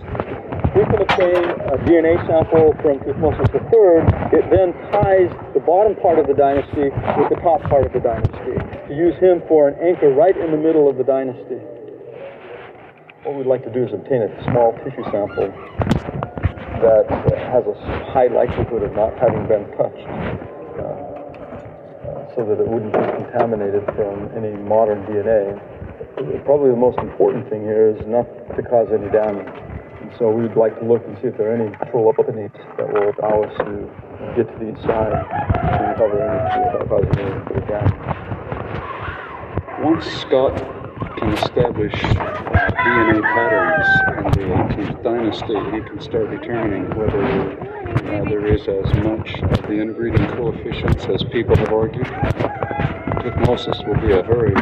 We can obtain a DNA sample from Tutmosis III. It then ties the bottom part of the dynasty with the top part of the dynasty to use him for an anchor right in the middle of the dynasty. What we'd like to do is obtain a small tissue sample that has a high likelihood of not having been touched uh, so that it wouldn't be contaminated from any modern DNA. Probably the most important thing here is not to cause any damage. And so we'd like to look and see if there are any natural openings that will allow us to get to the inside to cover any without causing any damage. Once Scott can establish DNA patterns in the 18th dynasty, he can start determining whether uh, there is as much of the inbreeding coefficients as people have argued. Tutmosis will be a very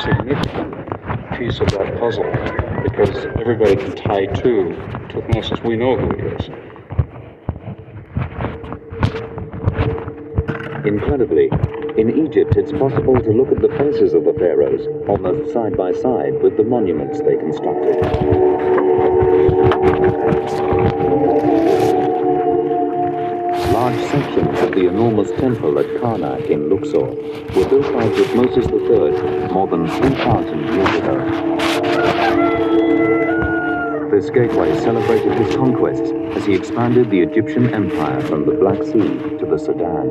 significant piece of that puzzle because everybody can tie to Tutmosis. We know who it is. Incredibly, in Egypt it's possible to look at the faces of the pharaohs almost side by side with the monuments they constructed. Large sections of the enormous temple at Karnak in Luxor were built by Tutmosis III more than 3,000 years ago this gateway celebrated his conquests as he expanded the Egyptian empire from the Black Sea to the Sudan.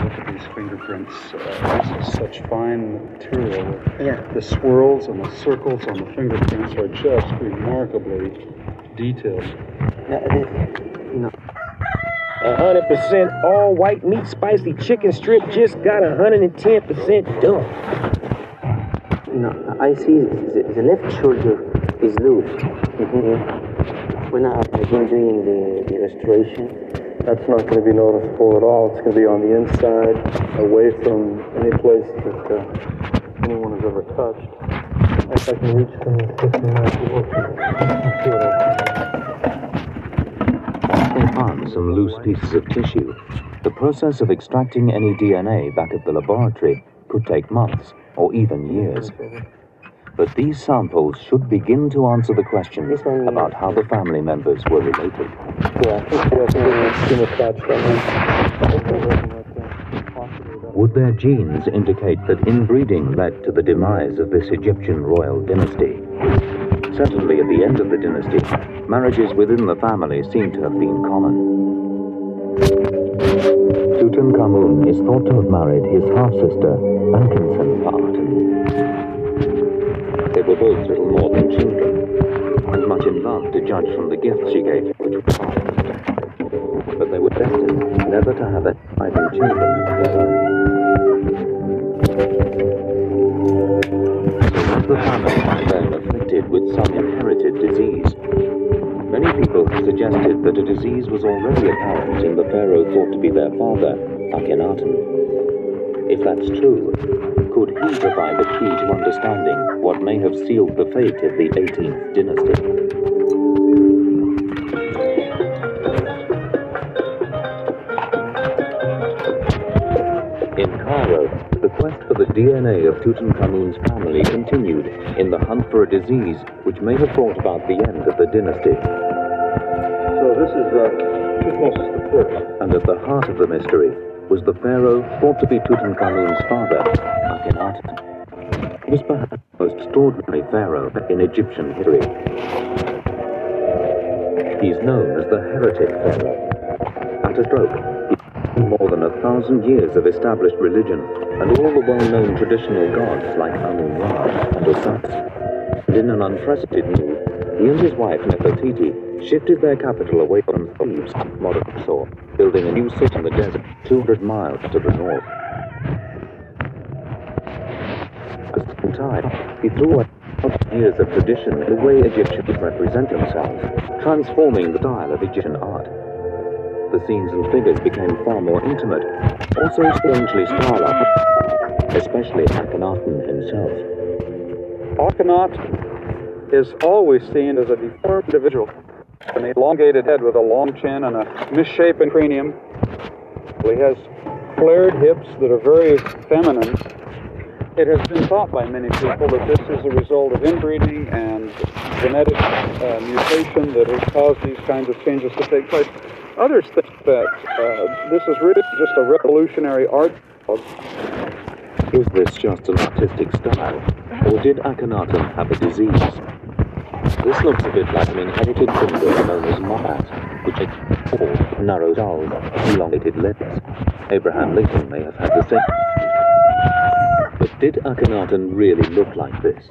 Look at these Uh, this is such fine material. Yeah. The swirls and the circles on the fingerprints are just remarkably detailed. No, no. 100% all white meat spicy chicken strip just got 110% done. No, I see the, the left shoulder is loose. Mm-hmm. When I've been doing the, the restoration, that's not going to be noticeable at all. It's going to be on the inside, away from any place that uh, anyone has ever touched. If I can reach them, I can they some loose pieces of tissue. The process of extracting any DNA back at the laboratory could take months or even years. But these samples should begin to answer the questions about how the family members were related. Would their genes indicate that inbreeding led to the demise of this Egyptian royal dynasty? Certainly, at the end of the dynasty, marriages within the family seem to have been common. Tutankhamun is thought to have married his half-sister, Ankhesenpaaten. They were both little more than children, and much in love to judge from the gifts she gave, which were fine. But they were destined never to have a surviving children of their. So was the family inherited disease? Many people have suggested that a disease was already apparent in the pharaoh thought to be their father, Akhenaten. If that's true, could he provide the key to understanding what may have sealed the fate of the 18th dynasty? In Cairo, the quest for the DNA of Tutankhamun's family continued in the hunt for a disease which may have brought about the end of the dynasty. So this is uh, Tutmosis the First. And at the heart of the mystery was the pharaoh thought to be Tutankhamun's father, Akhenaten. He was perhaps the most extraordinary pharaoh in Egyptian history. He's known as the heretic pharaoh. At a stroke, he more than a thousand years of established religion and all the well-known traditional gods like Amun-Ra and Osiris. And in an unprecedented move, he and his wife Nefertiti shifted their capital away from Thebes, modern Luxor, building a new city in the desert 200 miles to the north. At the same time, he threw away years of tradition in the way Egyptians represent themselves, transforming the style of Egyptian art. The scenes and figures became far more intimate, also strangely stylized, especially Akhenaten himself. Akhenaten is always seen as a deformed individual, an elongated head with a long chin and a misshapen cranium. He has flared hips that are very feminine. It has been thought by many people that this is a result of inbreeding and genetic uh, mutation that has caused these kinds of changes to take place. Others think that uh, this is really just a revolutionary art. Is this just an artistic style, or did Akhenaten have a disease? This looks a bit like an inherited syndrome known as Marfan, which is tall, narrow skulls, elongated lips. Abraham Lincoln may have had the same. But did Akhenaten really look like this?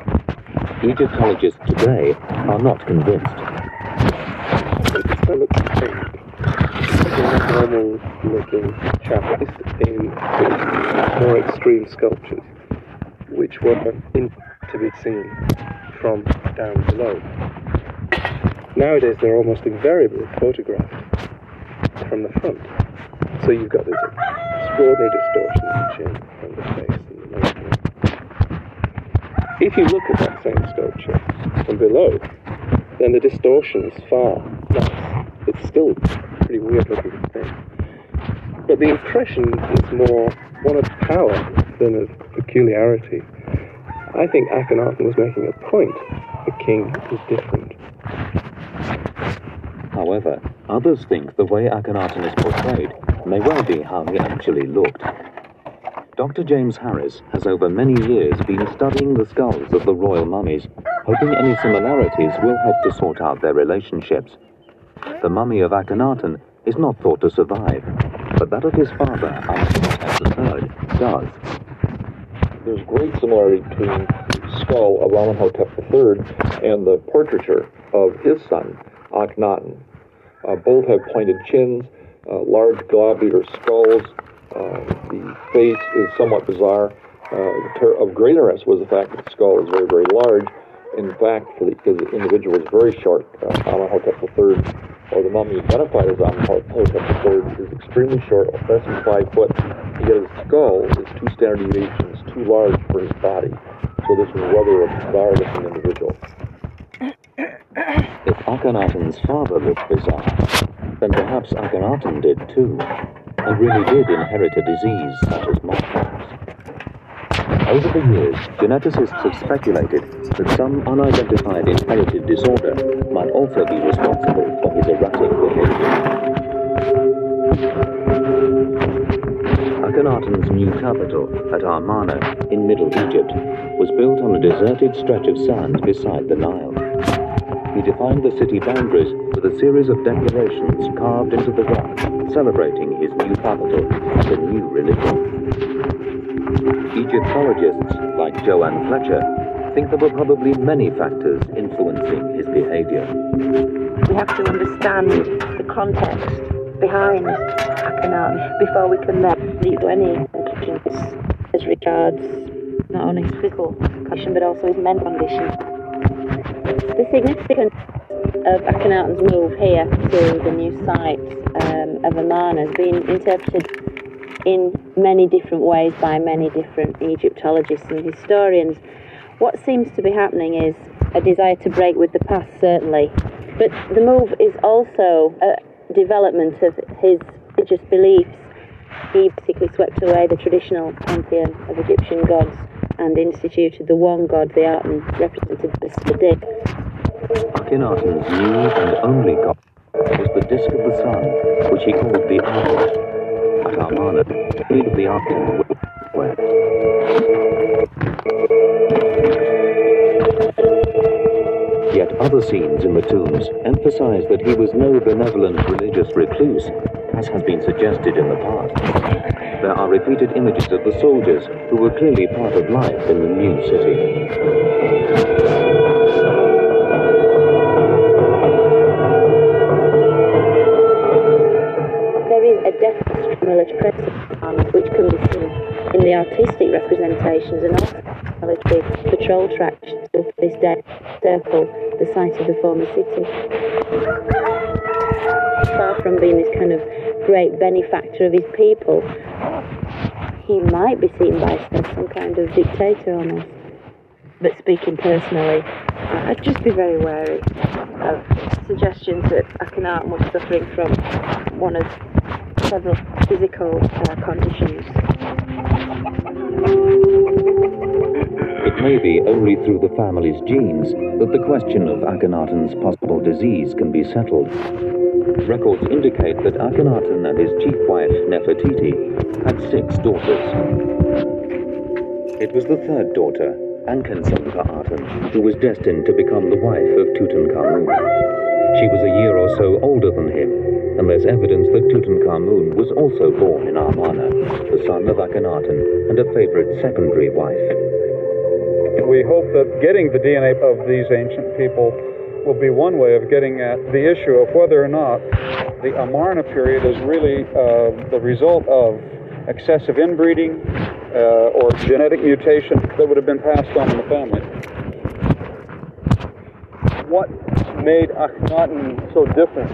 Egyptologists today are not convinced. Normal looking chap in more extreme sculptures, which were in to be seen from down below. Nowadays, they're almost invariably photographed from the front. So you've got this extraordinary distortion of the chin and the face and the nose. If you look at that same sculpture from below, then the distortion is far less. It's still a pretty weird looking thing. But the impression is more one of power than of peculiarity. I think Akhenaten was making a point. The king is different. However, others think the way Akhenaten is portrayed may well be how he actually looked. Dr. James Harris has over many years been studying the skulls of the royal mummies, hoping any similarities will help to sort out their relationships. The mummy of Akhenaten is not thought to survive, but that of his father, Amenhotep III, does. There's great similarity between the skull of Amenhotep III and the portraiture of his son, Akhenaten. Uh, both have pointed chins, uh, large globular skulls. Uh, the face is somewhat bizarre. Uh, of great interest was the fact that the skull is very, very large. In fact, for the, because the individual is very short, uh, Amenhotep III, or the mummy identified as Amenhotep III, is extremely short, less than five foot. Yet his skull is two standard deviations too large for his body. So this was rather a bizarre-looking individual. If Akhenaten's father looked bizarre, then perhaps Akhenaten did too, and really did inherit a disease such as Marfan's. Over the years, geneticists have speculated that some unidentified inherited disorder might also be responsible for his erratic behavior. Akhenaten's new capital at Amarna in Middle Egypt was built on a deserted stretch of sand beside the Nile. He defined the city boundaries with a series of declarations carved into the rock, celebrating his new capital and a new religion. Egyptologists like Joann Fletcher think there were probably many factors influencing his behavior. We have to understand the context behind Akhenaten before we can then do any conclusions as regards not only his physical condition but also his mental condition. The significance of Akhenaten's move here to the new site um, of Amarna has been interpreted in many different ways by many different Egyptologists and historians. What seems to be happening is a desire to break with the past, certainly, but the move is also a development of his religious beliefs. He basically swept away the traditional pantheon of Egyptian gods and instituted the one god, the Aten, represented by the Akhenaten's new and only god was the disk of the sun, which he called the Aten. At Amarna, lead of the Aten Yet other scenes in the tombs emphasize that he was no benevolent religious recluse, as has been suggested in the past. There are repeated images of the soldiers who were clearly part of life in the new city. There is a definite military presence which can be seen in the artistic representations and also military patrol tracks to this day circle the site of the former city. Far from being this kind of great benefactor of his people, he might be seen by some, some kind of dictator On almost. But speaking personally, I'd just be very wary of suggestions that Akhenaten was suffering from one of several physical uh, conditions. It may be only through the family's genes that the question of Akhenaten's possible disease can be settled. Records indicate that Akhenaten and his chief wife, Nefertiti, had six daughters. It was the third daughter, Ankhesenpaaten, who was destined to become the wife of Tutankhamun. She was a year or so older than him, and there's evidence that Tutankhamun was also born in Amarna, the son of Akhenaten and a favorite secondary wife. We hope that getting the DNA of these ancient people will be one way of getting at the issue of whether or not the Amarna period is really uh, the result of excessive inbreeding uh, or genetic mutation that would have been passed on in the family. What made Akhenaten so different?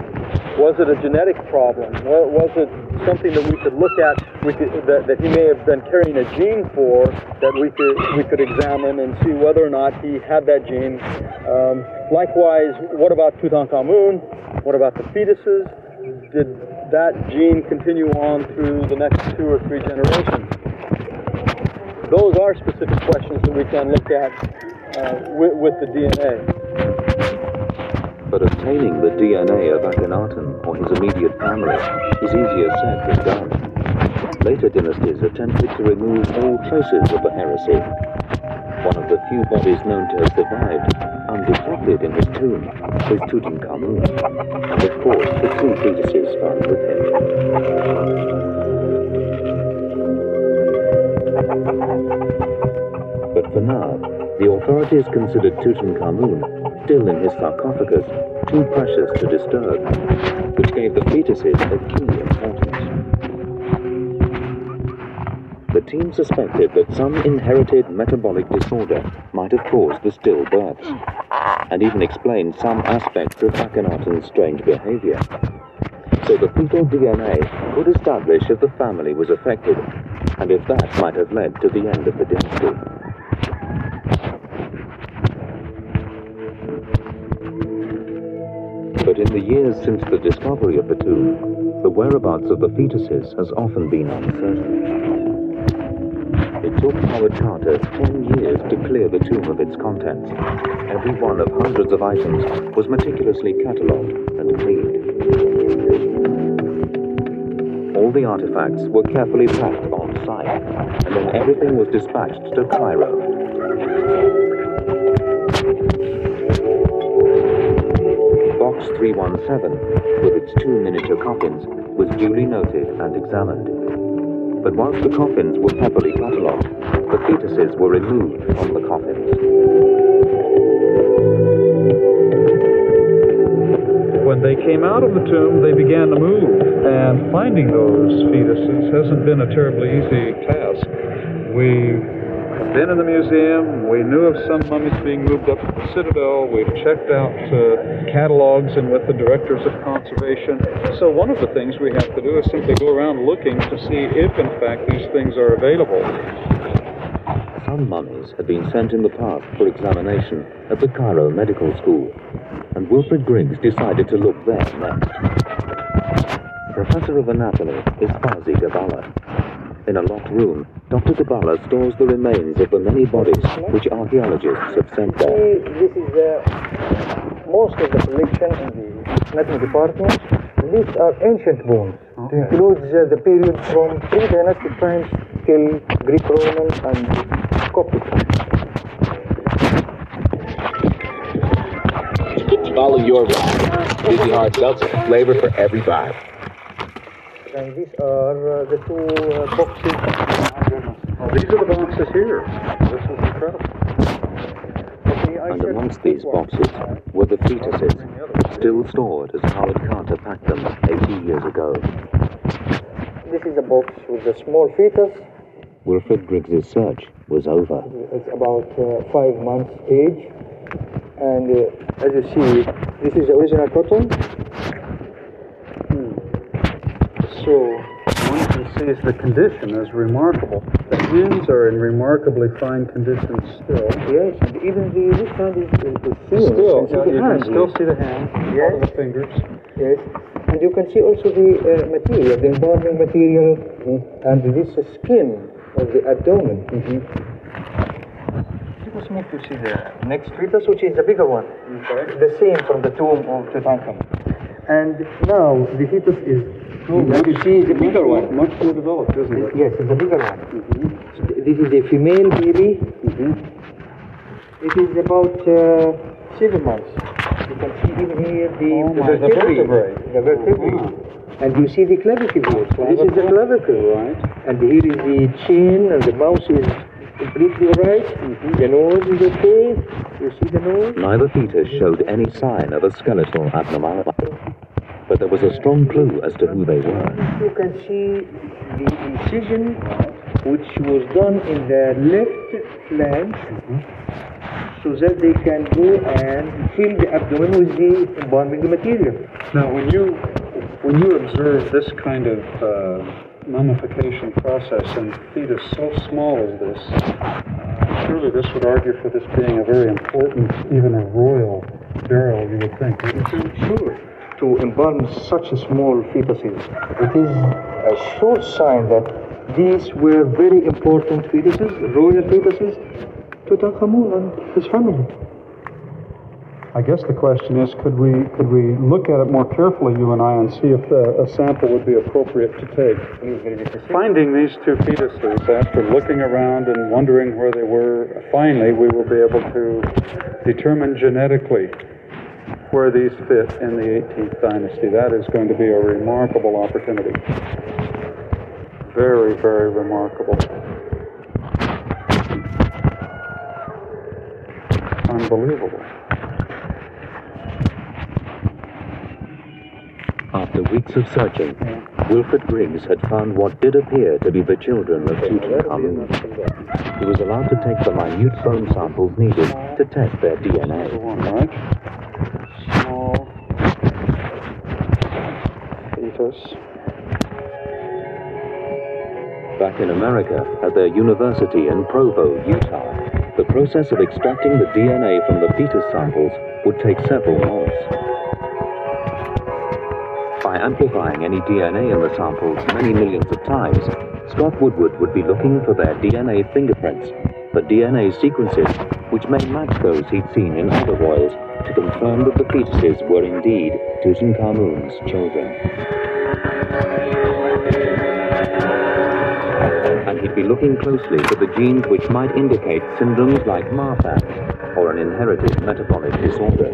Was it a genetic problem? Was it something that we could look at, could, that, that he may have been carrying a gene for, that we could we could examine and see whether or not he had that gene? Um, likewise, what about Tutankhamun? What about the fetuses? Did that gene continue on through the next two or three generations? Those are specific questions that we can look at uh, with, with the DNA. But obtaining the DNA of Akhenaten or his immediate family is easier said than done. Later dynasties attempted to remove all traces of the heresy. One of the few bodies known to have survived, undetected in his tomb, is Tutankhamun, and of course the two fetuses found with him. But for now, the authorities considered Tutankhamun, still in his sarcophagus, too precious to disturb, which gave the fetuses a key importance. The team suspected that some inherited metabolic disorder might have caused the stillbirths, and even explained some aspects of Akhenaten's strange behavior. So the fetal DNA could establish if the family was affected, and if that might have led to the end of the dynasty. But in the years since the discovery of the tomb, the whereabouts of the fetuses has often been uncertain. It took Howard Carter ten years to clear the tomb of its contents. Every one of hundreds of items was meticulously catalogued and cleaned. All the artifacts were carefully packed on site, and then everything was dispatched to Cairo. Box 317, with its two miniature coffins, was duly noted and examined. But whilst the coffins were properly catalogued, the fetuses were removed from the coffins. When they came out of the tomb, they began to move, and finding those fetuses hasn't been a terribly easy task. We been in the museum. We knew of some mummies being moved up to the Citadel. We've checked out uh, catalogs and with the directors of conservation. So one of the things we have to do is simply go around looking to see if, in fact, these things are available. Some mummies had been sent in the past for examination at the Cairo Medical School, and Wilfred Griggs decided to look there next. Professor of Anatomy is Fawzi Gabala. In a locked room, Dr. Gabala stores the remains of the many bodies which archaeologists have sent there. This is uh, most of the collection in the anatomy department. These are ancient bones. It includes uh, the period from pre-dynastic times till Greek-Roman and Coptic Follow your ride. Vizzy Hard Seltzer, flavor for every vibe. And these are uh, the two uh, boxes. Oh, these are the boxes here. This is incredible. And amongst these boxes were the fetuses, still stored as Howard Carter packed them 80 years ago. This is a box with the small fetus. Wilfred Griggs's search was over. It's about uh, five months age. And uh, as you see, this is the original cotton. Hmm. So see the condition is remarkable. The hands are in remarkably fine condition still. Yes, even the this hand is, is, is thin. Still, you can you can hand. still see the hand, Yes. all the fingers. Yes, and you can see also the uh, material, the embalming material, and this skin of the abdomen. Let us move to see the next fetus, which is the bigger one. The same from the tomb of Tutankhamun. And now the fetus is, as you see, the bigger one. Much more developed, isn't it? Yes, it's a bigger one. So th- This is a female baby. Mm-hmm. It is about uh, seven months. You can see even here the, Oh the my, the vertebrae. Oh, the vertebrae. And you see the clavicle here. So this is the clavicle. Right. And here is the chin, and the mouth is completely right. Mm-hmm. The nose is okay. You see the nose? Neither fetus showed any sign of a skeletal abnormality, but there was a strong clue as to who they were. You can see the incision which was done in the left flank so that they can go and fill the abdomen with the embalming material. Now, when you when you observe this kind of uh, mummification process in fetus so small as this, uh, surely this would argue for this being a very important, even a royal burial. You would think. wouldn't you? Sure. To embalm such a small fetuses, it is a sure sign that these were very important fetuses, royal fetuses, to Tutankhamun and his family. I guess the question is, could we could we look at it more carefully, you and I, and see if uh, a sample would be appropriate to take? Finding these two fetuses after looking around and wondering where they were, finally we will be able to determine genetically where these fit in the 18th dynasty. That is going to be a remarkable opportunity. Very, very remarkable. Unbelievable. After weeks of searching, Wilfred Griggs had found what did appear to be the children of Tutankhamun. He was allowed to take the minute bone samples needed to test their DNA. Small fetus. Back in America, at their university in Provo, Utah, the process of extracting the DNA from the fetus samples would take several months. By amplifying any DNA in the samples many millions of times, Scott Woodward would be looking for their DNA fingerprints, the DNA sequences which may match those he'd seen in other royals to confirm that the fetuses were indeed Tutankhamun's children. And he'd be looking closely for the genes which might indicate syndromes like Marfan or an inherited metabolic disorder.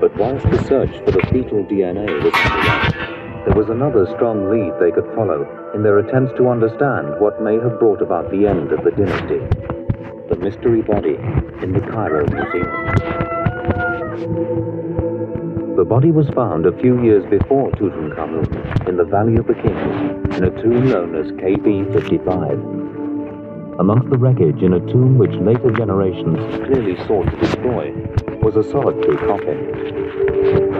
But whilst the search for the fetal DNA was out, There was another strong lead they could follow in their attempts to understand what may have brought about the end of the dynasty. The mystery body in the Cairo Museum. The body was found a few years before Tutankhamun in the Valley of the Kings in a tomb known as KV55. Amongst the wreckage in a tomb which later generations clearly sought to destroy was a solitary coffin.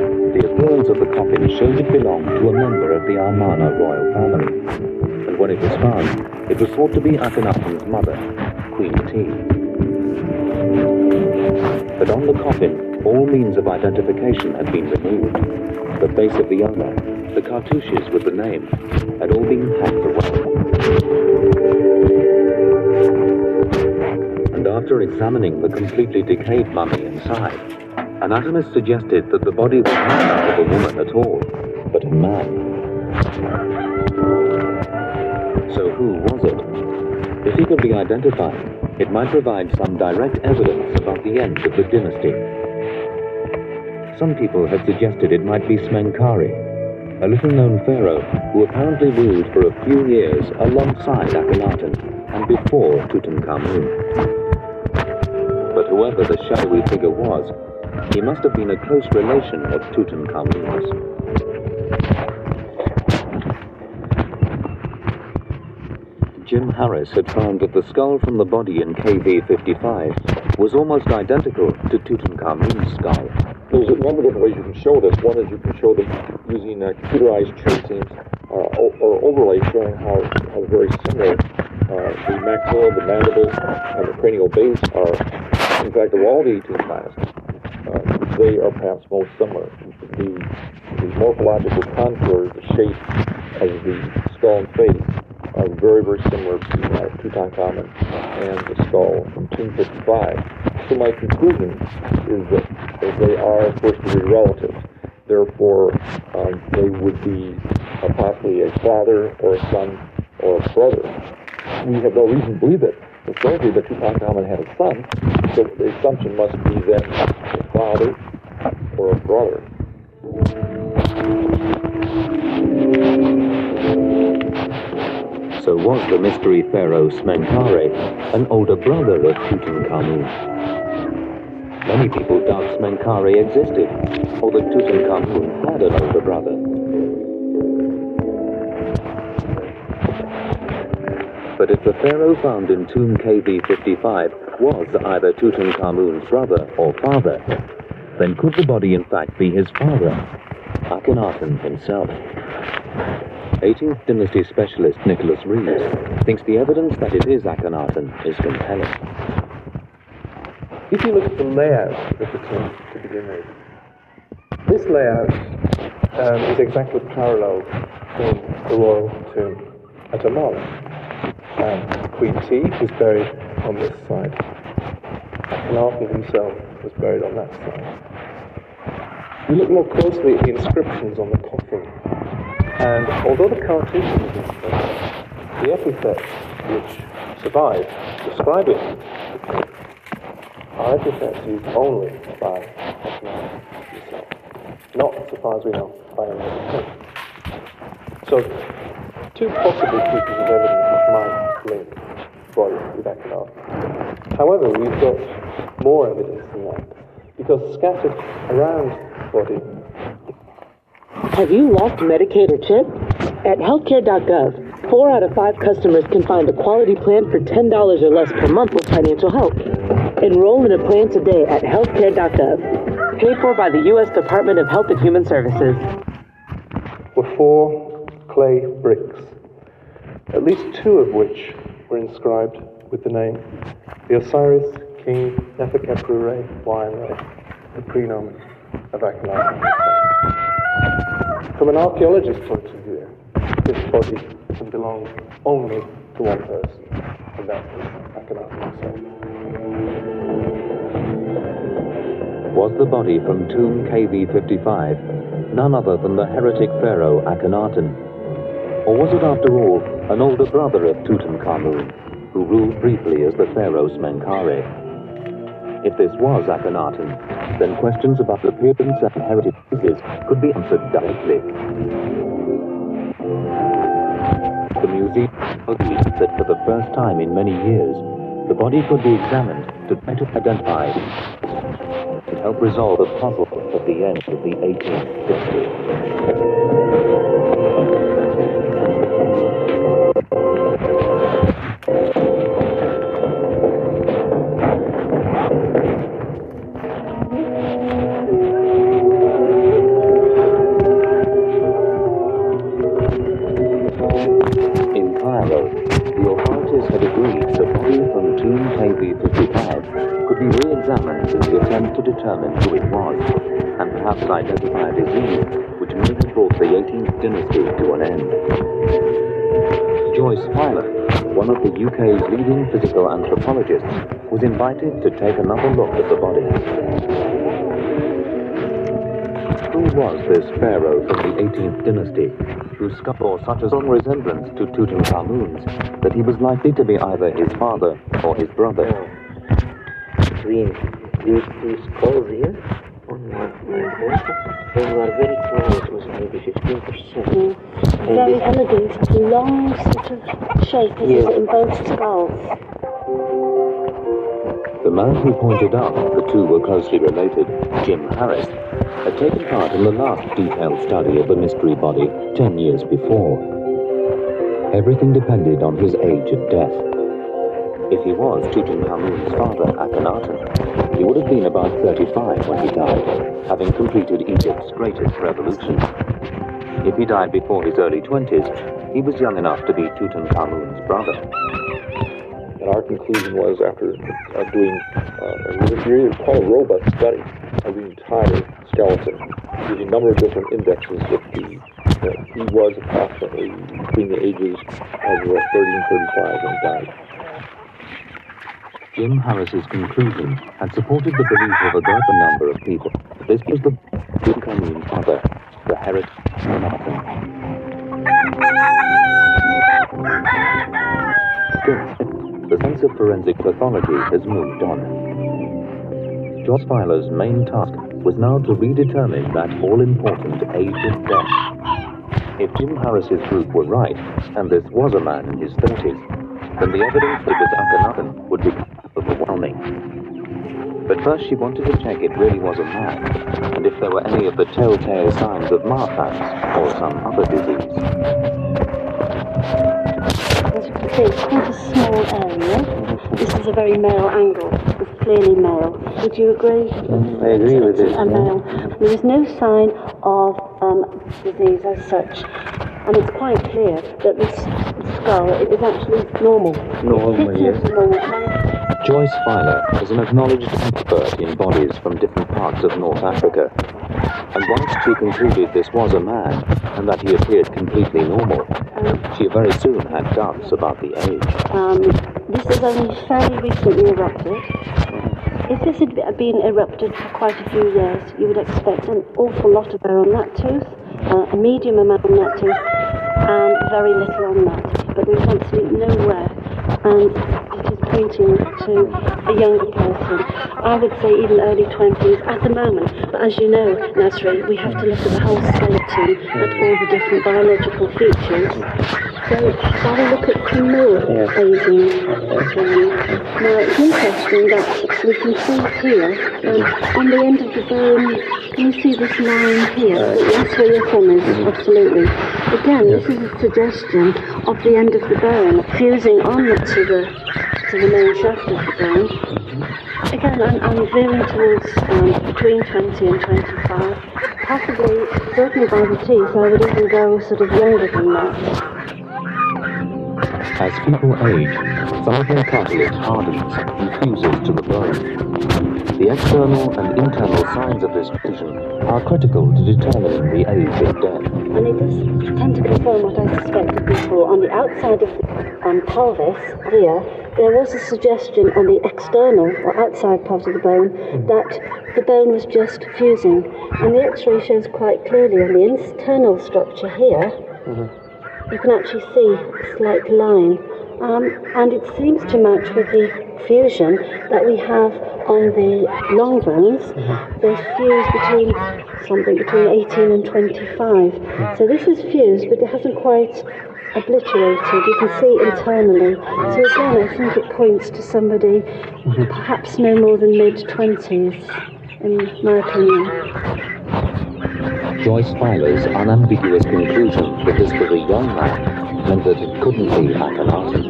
The appearance of the coffin showed it belonged to a member of the Amarna royal family, and when it was found, it was thought to be Akhenaten's mother, Queen Tiye. But on the coffin, all means of identification had been removed. The face of the owner, the cartouches with the name, had all been hacked away and after examining the completely decayed mummy inside, anatomists suggested that the body was not that of a woman at all, but a man. So who was it? If he could be identified, it might provide some direct evidence about the end of the dynasty. Some people had suggested it might be Smenkare, a little-known pharaoh who apparently ruled for a few years alongside Akhenaten and before Tutankhamun. But whoever the shadowy figure was, he must have been a close relation of Tutankhamun's. Jim Harris had found that the skull from the body in KV-55 was almost identical to Tutankhamun's skull. There's a number of different ways you can show this. One is you can show them using uh, computerized tracings uh, or, or overlay showing how, how very similar uh, the maxilla, the mandible, and the cranial base are in fact, of all the 18 planets, uh, they are perhaps most similar. The, the morphological contours, the shape of the skull and face are very, very similar to uh, Tutankhamun and the skull from Tomb 55. So my conclusion is that, that they are first degree relatives. Therefore, um, they would be uh, possibly a father or a son or a brother. We have no reason to believe it historically that Tutankhamun had a son, so the assumption must be then a father or a brother. So was the mystery pharaoh Smenkare an older brother of Tutankhamun? Many people doubt Smenkare existed, or that Tutankhamun had an older brother. But if the pharaoh found in tomb KV55 was either Tutankhamun's brother or father, then could the body in fact be his father, Akhenaten himself? 18th dynasty specialist Nicholas Reeves thinks the evidence that it is Akhenaten is compelling. If you look at the layout of the tomb to begin with, this layout um, is exactly parallel to the royal tomb at Amarna um, Queen Tiye was buried on this side. Akhenaten himself was buried on that side. We look more closely at the inscriptions on the coffin, and although the cartouche is inscribed, the epithets which survive describing the king are epithets used only by Akhenaten himself, not, so far as we know, by any other king. So, two possible pieces of evidence might link body with. However, we've got more evidence than that, because scattered around the body. Have you lost Medicaid or CHIP? At healthcare.gov, four out of five customers can find a quality plan for $10 or less per month with financial help. Enroll in a plan today at healthcare.gov. Paid for by the U.S. Department of Health and Human Services. Four clay bricks at least two of which were inscribed with the name the Osiris King Neferkheperu Re, the prenomen of Akhenaten. From an archaeologist's point of view, this body can belong only to one person, and that Akhenaten himself. Was the body from tomb KV55 none other than the heretic pharaoh Akhenaten? Or was it, after all, an older brother of Tutankhamun, who ruled briefly as the pharaoh Smenkare. If this was Akhenaten, then questions about the appearance and heritage could be answered directly. The museum agreed that for the first time in many years, the body could be examined to try to identify and help resolve the puzzle of the end of the 18th century. Attempt to determine who it was, and perhaps identify a disease which may have brought the 18th dynasty to an end. Joyce Filer, one of the UK's leading physical anthropologists, was invited to take another look at the body. Who was this pharaoh from the 18th dynasty, whose skull bore such a strong resemblance to Tutankhamun's that he was likely to be either his father or his brother? between these two skulls here on my, my head. They were very close, it was maybe 15%. Hmm. And Very this- elegant, long sort of shape, isn't Yes. it, in both skulls? The man who pointed out the two were closely related, Jim Harris, had taken part in the last detailed study of the mystery body ten years before. Everything depended on his age at death. If he was Tutankhamun's father, Akhenaten, he would have been about 35 when he died, having completed Egypt's greatest revolution. If he died before his early 20s, he was young enough to be Tutankhamun's brother. And our conclusion was, after uh, doing uh, a really quite a robust study of the entire skeleton, using a number of different indexes, that, the, that he was approximately between the ages of uh, 30 and 35 when he died. Jim Harris's conclusion had supported the belief of a greater number of people. This was the Tutankhamun's father, the Akhenaten. Still, the sense of forensic pathology has moved on. Joyce Filer's main task was now to redetermine that all-important age of death. If Jim Harris's group were right, and this was a man in his 30s, then the evidence that it was Akhenaten would be overwhelming. But first she wanted to check it really was a man, and if there were any of the telltale signs of Marfan or some other disease. As you can see, it's quite a small area. This is a very male angle. It's clearly male. Would you agree? I agree with this. A male. There is no sign of um, disease as such. And it's quite clear that this skull is actually normal. Normal, yes. normal. Joyce Filer is an acknowledged expert in bodies from different parts of North Africa. And once she concluded this was a man, and that he appeared completely normal, she very soon had doubts about the age. Um, this is only fairly recently erupted. If this had been erupted for quite a few years, you would expect an awful lot of hair on that tooth, uh, a medium amount on that tooth, and very little on that. But there's absolutely nowhere, and it is pointing to a younger person. I would say even early 20s at the moment. But as you know, Nasri, we have to look at the whole skeleton, at all the different biological features. So, shall we look at criminal aging? Um, now, it's interesting that we can see here, um, on the end of the bone, can you see this line here? That's where your thumb is, absolutely. Again, this is a suggestion of the end of the bone fusing on to the, to the main shaft of the bone. Again, I'm, I'm veering towards um, between 20 and 25. Possibly, certainly by the teeth, I would even go sort of younger than that. As people age, some of their cartilage hardens and fuses to the bone. The external and internal signs of this fusion are critical to determining the age of death. And it does tend to confirm what I suspected before. On the outside of the um, pelvis here, there was a suggestion on the external or outside part of the bone that the bone was just fusing. And the x-ray shows quite clearly on the internal structure here, you can actually see a slight line. Um, and it seems to match with the fusion that we have on the long bones. Mm-hmm. They fuse between something between 18 and 25. Mm. So this is fused, but it hasn't quite obliterated. You can see internally. Mm. So again, I think it points to somebody mm-hmm. perhaps no more than mid 20s, in my opinion. Joyce Filer's unambiguous conclusion that this was a young man meant that it couldn't be Akhenaten.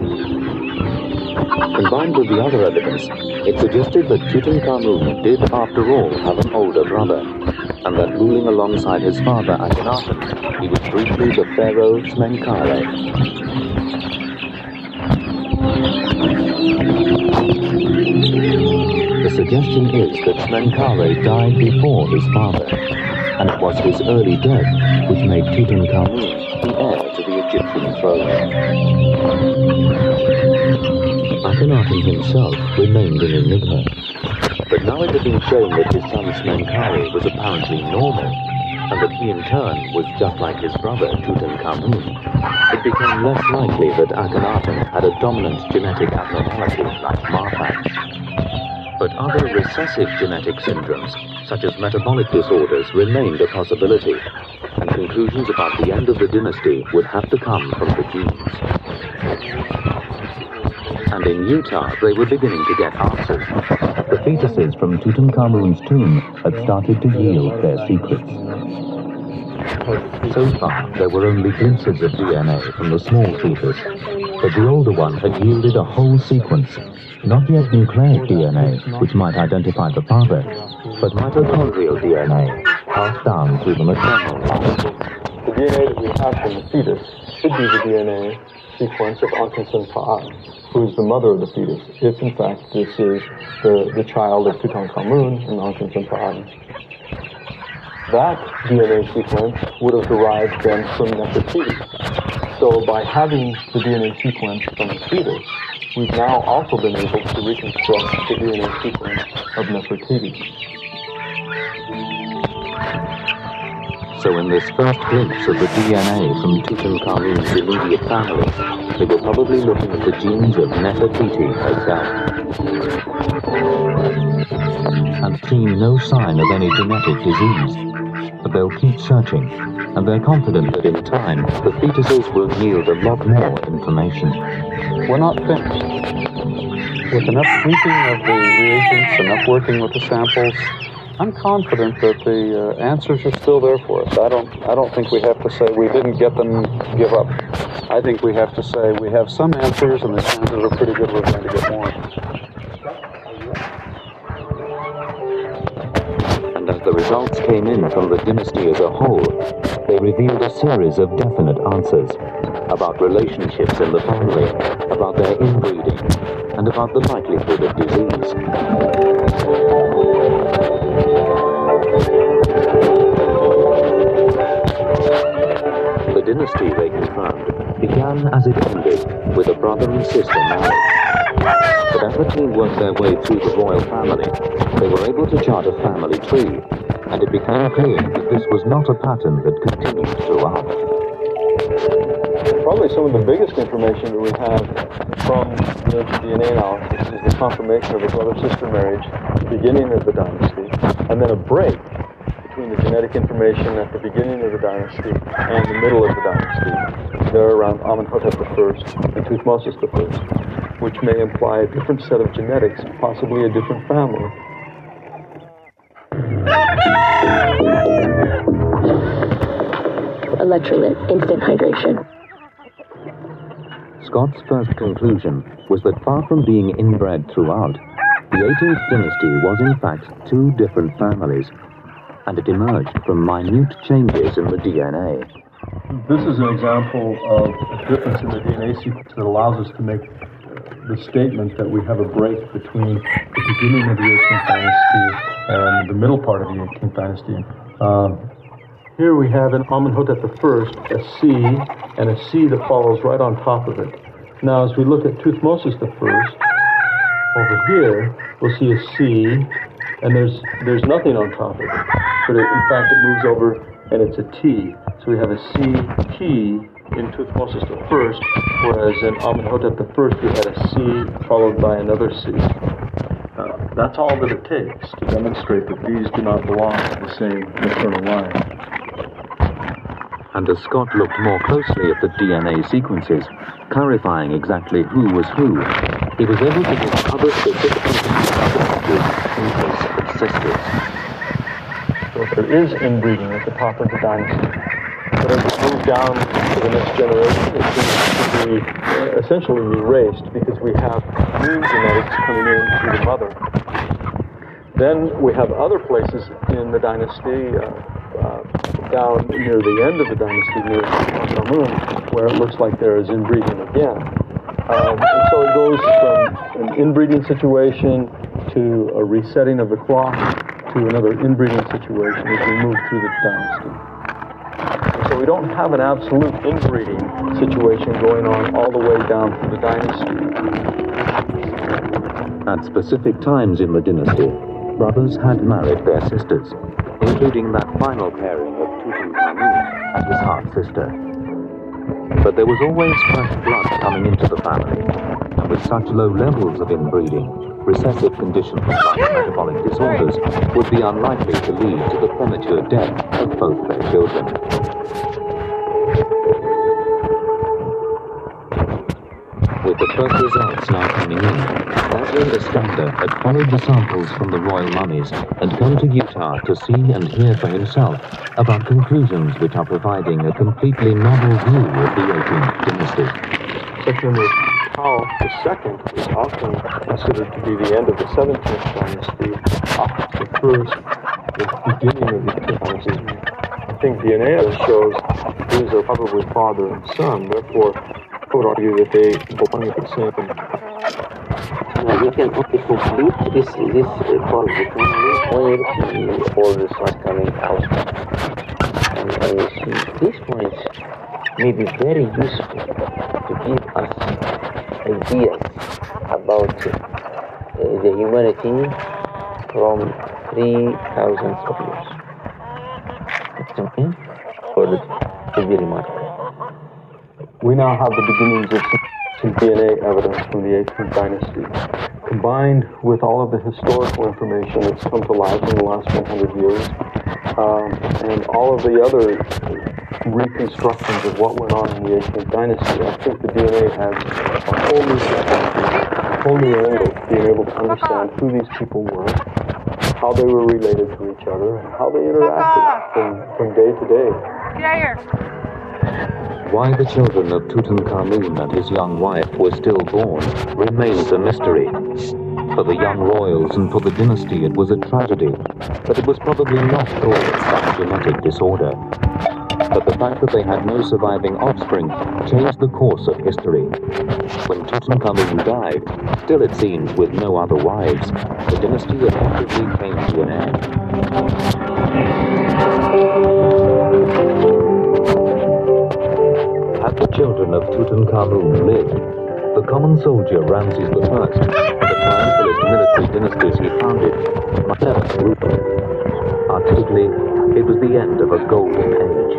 Combined with the other evidence, it suggested that Tutankhamun did, after all, have an older brother, and that ruling alongside his father Akhenaten, he was briefly the pharaoh Smenkhare. The suggestion is that Smenkhare died before his father, and it was his early death which made Tutankhamun the heir to the Egyptian throne. Akhenaten himself remained an enigma, but now it had been shown that his son Smenkhare was apparently normal, and that he in turn was just like his brother Tutankhamun, it became less likely that Akhenaten had a dominant genetic abnormality like Marfan. But other recessive genetic syndromes, such as metabolic disorders, remained a possibility, and conclusions about the end of the dynasty would have to come from the genes. And in Utah, they were beginning to get answers. The fetuses from Tutankhamun's tomb had started to yield their secrets. So far, there were only glimpses of DNA from the small fetus, but the older one had yielded a whole sequence, not yet nucleic DNA, which might identify the father, but mitochondrial DNA, passed down through the maternal line. The DNA that we have from the fetus should be the DNA sequence of Ankhesenpaaten, who is the mother of the fetus, if in fact this is the, the child of Tutankhamun and Ankhesenpaaten. That DNA sequence would have derived then from Nefertiti. So by having the DNA sequence from the fetus, we've now also been able to reconstruct the DNA sequence of Nefertiti. So in this first glimpse of the DNA from Tutankhamun's immediate family, they were probably looking at the genes of Nefertiti herself. And seeing no sign of any genetic disease. But they'll keep searching, and they're confident that in time, the fetuses will yield a lot more information. We're not finished. With enough tweaking of the reagents, enough working with the samples, I'm confident that the uh, answers are still there for us. I don't, I don't think we have to say we didn't get them, give up. I think we have to say we have some answers, and the chances are pretty good we're going to get more. As the results came in from the dynasty as a whole, they revealed a series of definite answers about relationships in the family, about their inbreeding, and about the likelihood of disease. The dynasty, they confirmed, began as it ended, with a brother and sister married. But as the team worked their way through the royal family, they were able to chart a family tree, and it became clear that this was not a pattern that continued throughout. Probably some of the biggest information that we have from the DNA analysis is the confirmation of a brother-sister marriage beginning of the dynasty, and then a break between the genetic information at the beginning of the dynasty and the middle of the dynasty, there around Amenhotep I and Thutmosis I, which may imply a different set of genetics, possibly a different family. Electrolyte, instant hydration. Scott's first conclusion was that far from being inbred throughout, the 18th dynasty was in fact two different families, and it emerged from minute changes in the DNA. This is an example of a difference in the DNA sequence that allows us to make the statement that we have a break between the beginning of the 18th dynasty and the middle part of the 18th dynasty. Um, here we have in Amenhotep I a C and a C that follows right on top of it. Now, as we look at Thutmosis I, over here, we'll see a C, and there's there's nothing on top of it. But it, in fact, it moves over, and it's a T. So we have a C T in Thutmosis first, whereas in Amenhotep I we had a C followed by another C. Uh, that's all that it takes to demonstrate that these do not belong to the same maternal line. and as Scott looked more closely at the DNA sequences, clarifying exactly who was who, he was able to discover specific of sisters. So if there is inbreeding at the top of the dynasty, but as we move down to the next generation, it seems to be uh, essentially erased because we have new genetics coming in through the mother. Then we have other places in the dynasty, uh, uh, down near the end of the dynasty, near Tutankhamun, where it looks like there is inbreeding again. Um, and so it goes from an inbreeding situation to a resetting of the clock to another inbreeding situation as we move through the dynasty. So we don't have an absolute inbreeding situation going on all the way down through the dynasty. At specific times in the dynasty, brothers had married their sisters, including that final pairing of Tutankhamun and his half-sister. But there was always fresh blood coming into the family, and with such low levels of inbreeding, recessive conditions like metabolic disorders would be unlikely to lead to the premature death of both their children. With the first results now coming in, Rosalind Iskander had followed the samples from the royal mummies and come to Utah to see and hear for himself about conclusions which are providing a completely novel view of the 18th dynasty. Tao II is often considered to be the end of the 17th dynasty, the first, the beginning of the 18th dynasty. I think DNA shows these are probably father and son, therefore I would argue that they belong at the same Now you can only complete this this uh, family when all the start coming out. And so these points may be very useful to give us ideas about uh, the humanity from three thousands of years. It's okay for the. We now have the beginnings of some, some DNA evidence from the 18th dynasty, combined with all of the historical information that's come to light in the last 100 years, um, and all of the other reconstructions of what went on in the 18th dynasty. I think the DNA has a whole new a whole new angle to being able to understand who these people were, how they were related to each other, and how they interacted from, from day to day. Get out here. Why the children of Tutankhamun and his young wife were still born remains a mystery. For the young royals and for the dynasty it was a tragedy, but it was probably not caused by genetic disorder. But the fact that they had no surviving offspring changed the course of history. When Tutankhamun died, still it seems with no other wives, the dynasty effectively came to an end. The children of Tutankhamun lived, the common soldier Ramses I, the triumphalist military dynasties he founded, might never. Artistically, it was the end of a golden age.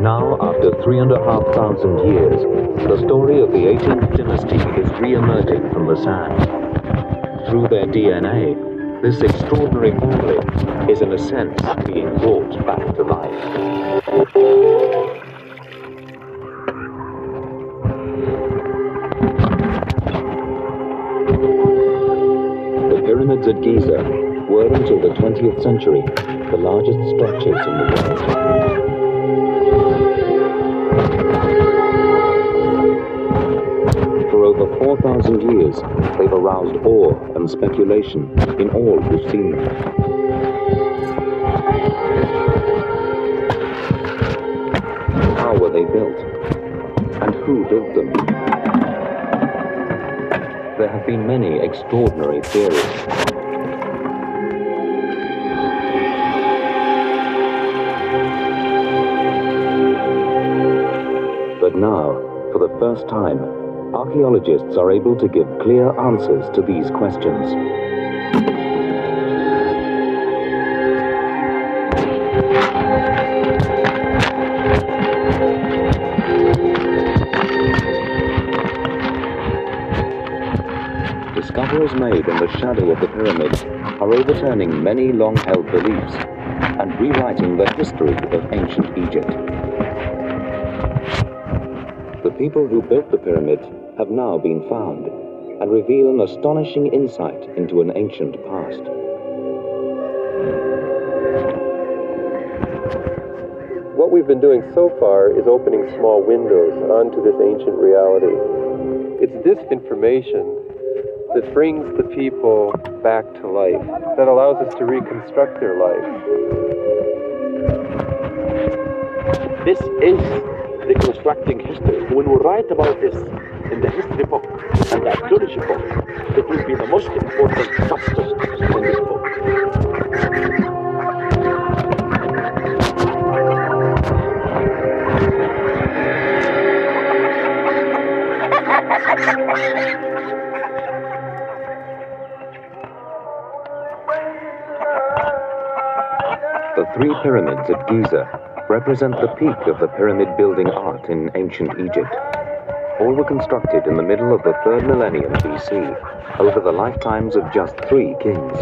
Now, after three and a half thousand years, the story of the 18th dynasty is re-emerging from the sand. Through their DNA, this extraordinary family is in a sense being brought back to life. The pyramids at Giza were until the 20th century the largest structures in the 4,000 years, they've aroused awe and speculation in all who've seen them. How were they built? And who built them? There have been many extraordinary theories. But now, for the first time, archaeologists are able to give clear answers to these questions. Discoveries made in the shadow of the pyramids are overturning many long held beliefs and rewriting the history of ancient Egypt. The people who built the pyramids have now been found and reveal an astonishing insight into an ancient past. What we've been doing so far is opening small windows onto this ancient reality. It's this information that brings the people back to life, that allows us to reconstruct their life. This is reconstructing history. When we write about this in the history book and the book, will be the most important in this book. The three pyramids at Giza represent the peak of the pyramid building art in ancient Egypt. All were constructed in the middle of the third millennium BC, over the lifetimes of just three kings.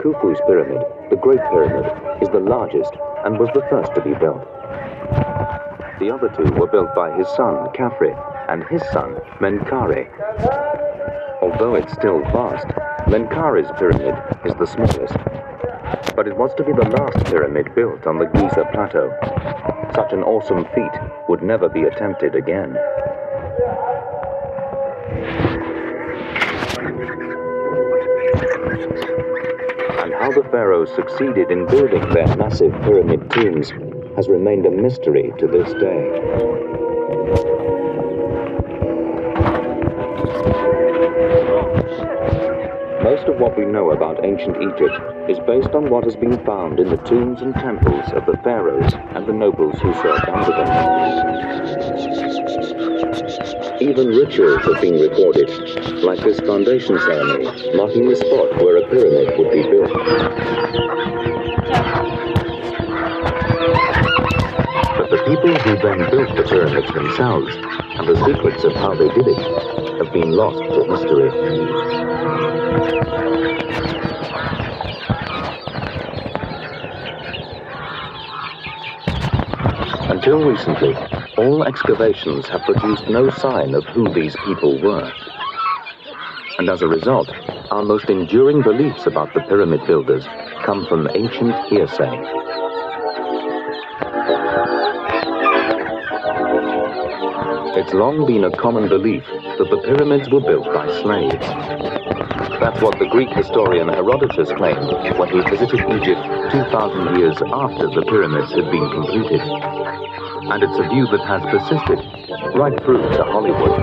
Khufu's pyramid, the Great Pyramid, is the largest and was the first to be built. The other two were built by his son, Khafre, and his son, Menkaure. Although it's still vast, Menkaure's pyramid is the smallest. But it was to be the last pyramid built on the Giza Plateau. Such an awesome feat would never be attempted again. And how the pharaohs succeeded in building their massive pyramid tombs has remained a mystery to this day. Most of what we know about ancient Egypt is based on what has been found in the tombs and temples of the pharaohs and the nobles who served under them. Even rituals have been recorded, like this foundation ceremony, marking the spot where a pyramid would be built. The people who then built the pyramids themselves, and the secrets of how they did it, have been lost to history. Until recently, all excavations have produced no sign of who these people were. And as a result, our most enduring beliefs about the pyramid builders come from ancient hearsay. It's long been a common belief that the pyramids were built by slaves. That's what the Greek historian Herodotus claimed when he visited Egypt 2,000 years after the pyramids had been completed. And it's a view that has persisted right through to Hollywood.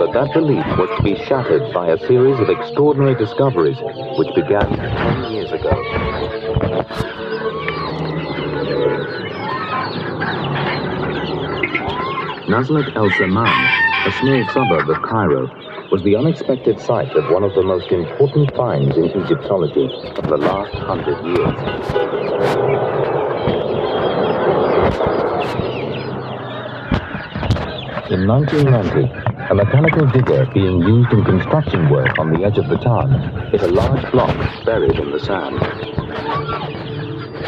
But that belief was to be shattered by a series of extraordinary discoveries which began 10 years ago. Nazlet El Samman, a small suburb of Cairo, was the unexpected site of one of the most important finds in Egyptology of the last hundred years. In 1990, a mechanical digger being used in construction work on the edge of the town hit a large block buried in the sand.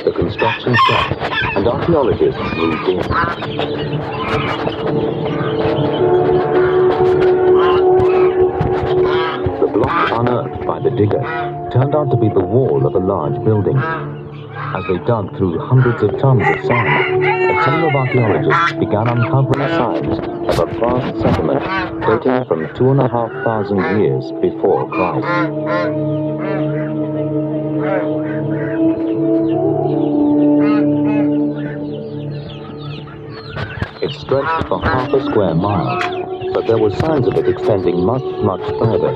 The construction stopped, and archaeologists moved in. The block unearthed by the digger turned out to be the wall of a large building. As they dug through hundreds of tons of sand, a team of archaeologists began uncovering signs of a vast settlement dating from two and a half thousand years before Christ. Stretched for half a square mile, but there were signs of it extending much, much further.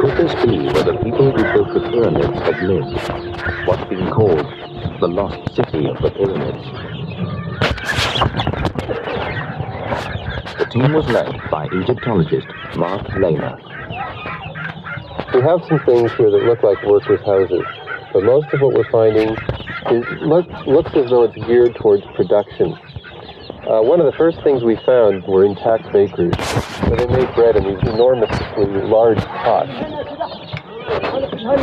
Could this be where the people who built the pyramids had lived? What's been called the lost city of the pyramids? The team was led by Egyptologist Mark Lehner. We have some things here that look like workers' houses, but most of what we're finding is, look, looks as though it's geared towards production. Uh, one of the first things we found were intact bakeries. So they made bread in these enormously large pots.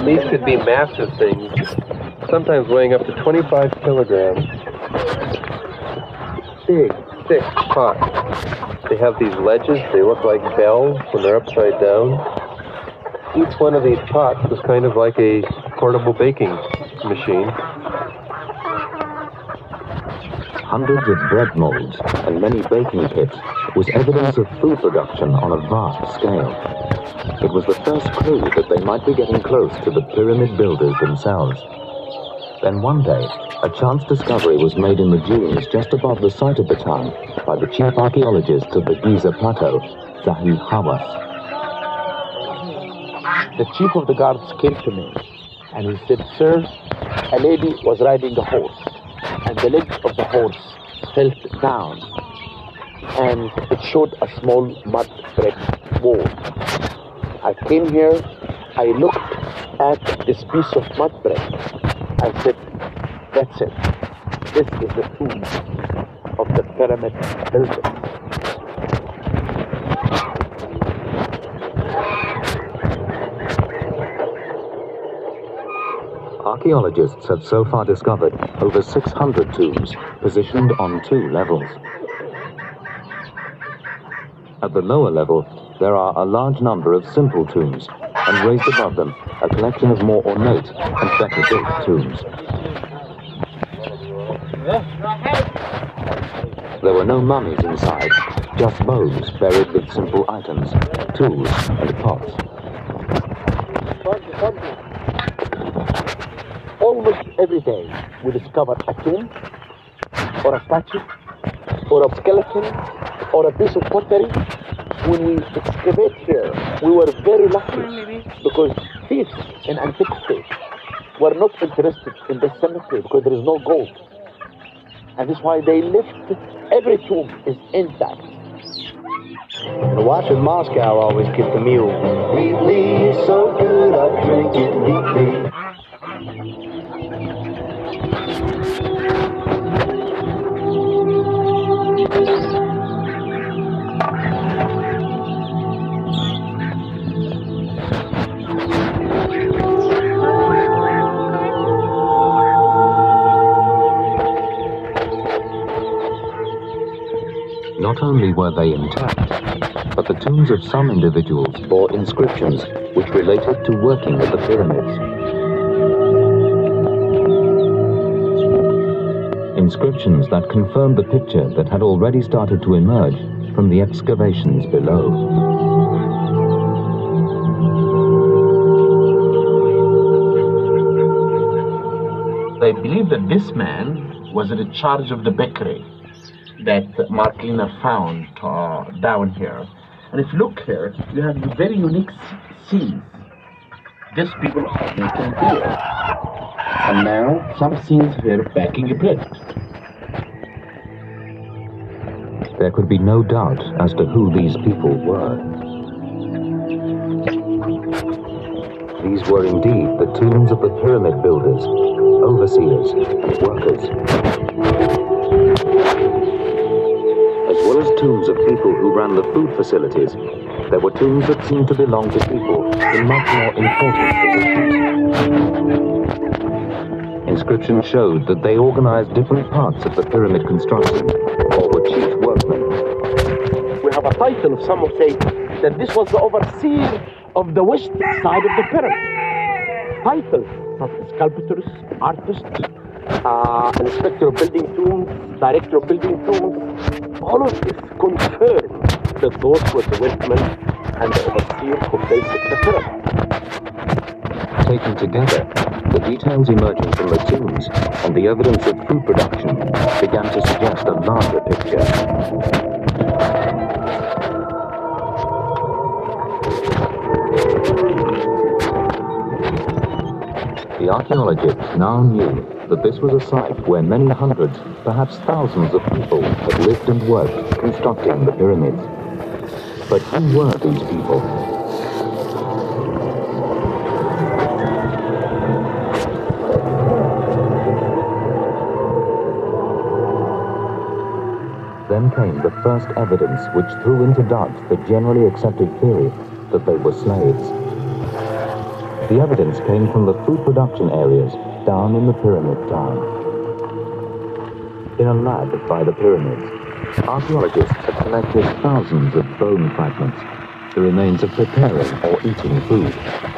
These could be massive things, sometimes weighing up to 25 kilograms. Big, thick pots. They have these ledges, they look like bells when they're upside down. Each one of these pots was kind of like a portable baking machine. Hundreds of bread molds and many baking pits was evidence of food production on a vast scale. It was the first clue that they might be getting close to the pyramid builders themselves. Then one day, a chance discovery was made in the dunes just above the site of the town by the chief archaeologist of the Giza Plateau, Zahi Hawass. The chief of the guards came to me and he said, Sir, a lady was riding a horse and the legs of the horse fell down and it showed a small mud brick wall. I came here, I looked at this piece of mud brick. I said, that's it. This is the tomb of the pyramid builders. Archaeologists have so far discovered over 600 tombs positioned on two levels. At the lower level, there are a large number of simple tombs, and raised above them, a collection of more ornate and better built tombs. There were no mummies inside, just bones buried with simple items, tools and pots. Almost every day we discover a tomb, or a statue, or a skeleton, or a piece of pottery. When we excavate here, we were very lucky because thieves in antiquity were not interested in this cemetery because there is no gold. And that's why they left every tomb is intact. The watch in Moscow always kept the mule. Wheatley, so good, I drink it neatly. Not only were they intact, but the tombs of some individuals bore inscriptions which related to working at the pyramids. Inscriptions that confirmed the picture that had already started to emerge from the excavations below. They believe that this man was in charge of the bakery that Mark Lehner found uh, down here. And if you look here, you have a very unique scenes. These people are making beer. And now some scenes here baking bread. There could be no doubt as to who these people were. These were indeed the tombs of the pyramid builders, overseers, workers. As well tombs of people who ran the food facilities, there were tombs that seemed to belong to people in much more important positions. Inscriptions showed that they organized different parts of the pyramid construction, or were chief workmen. We have a title, of some will say, that this was the overseer of the west side of the pyramid. Titles such as sculptors, artists, uh, inspector of building tombs, director of building tombs, all of this confirm that those were the workmen and the overseer who built the pyramid. Taken together, the details emerging from the tombs and the evidence of food production began to suggest a larger picture. The archaeologists now knew that this was a site where many hundreds, perhaps thousands of people had lived and worked constructing the pyramids. But who were these people? Then came the first evidence which threw into doubt the generally accepted theory that they were slaves. The evidence came from the food production areas down in the pyramid town. In a lab by the pyramids, archaeologists have collected thousands of bone fragments, the remains of preparing or eating food.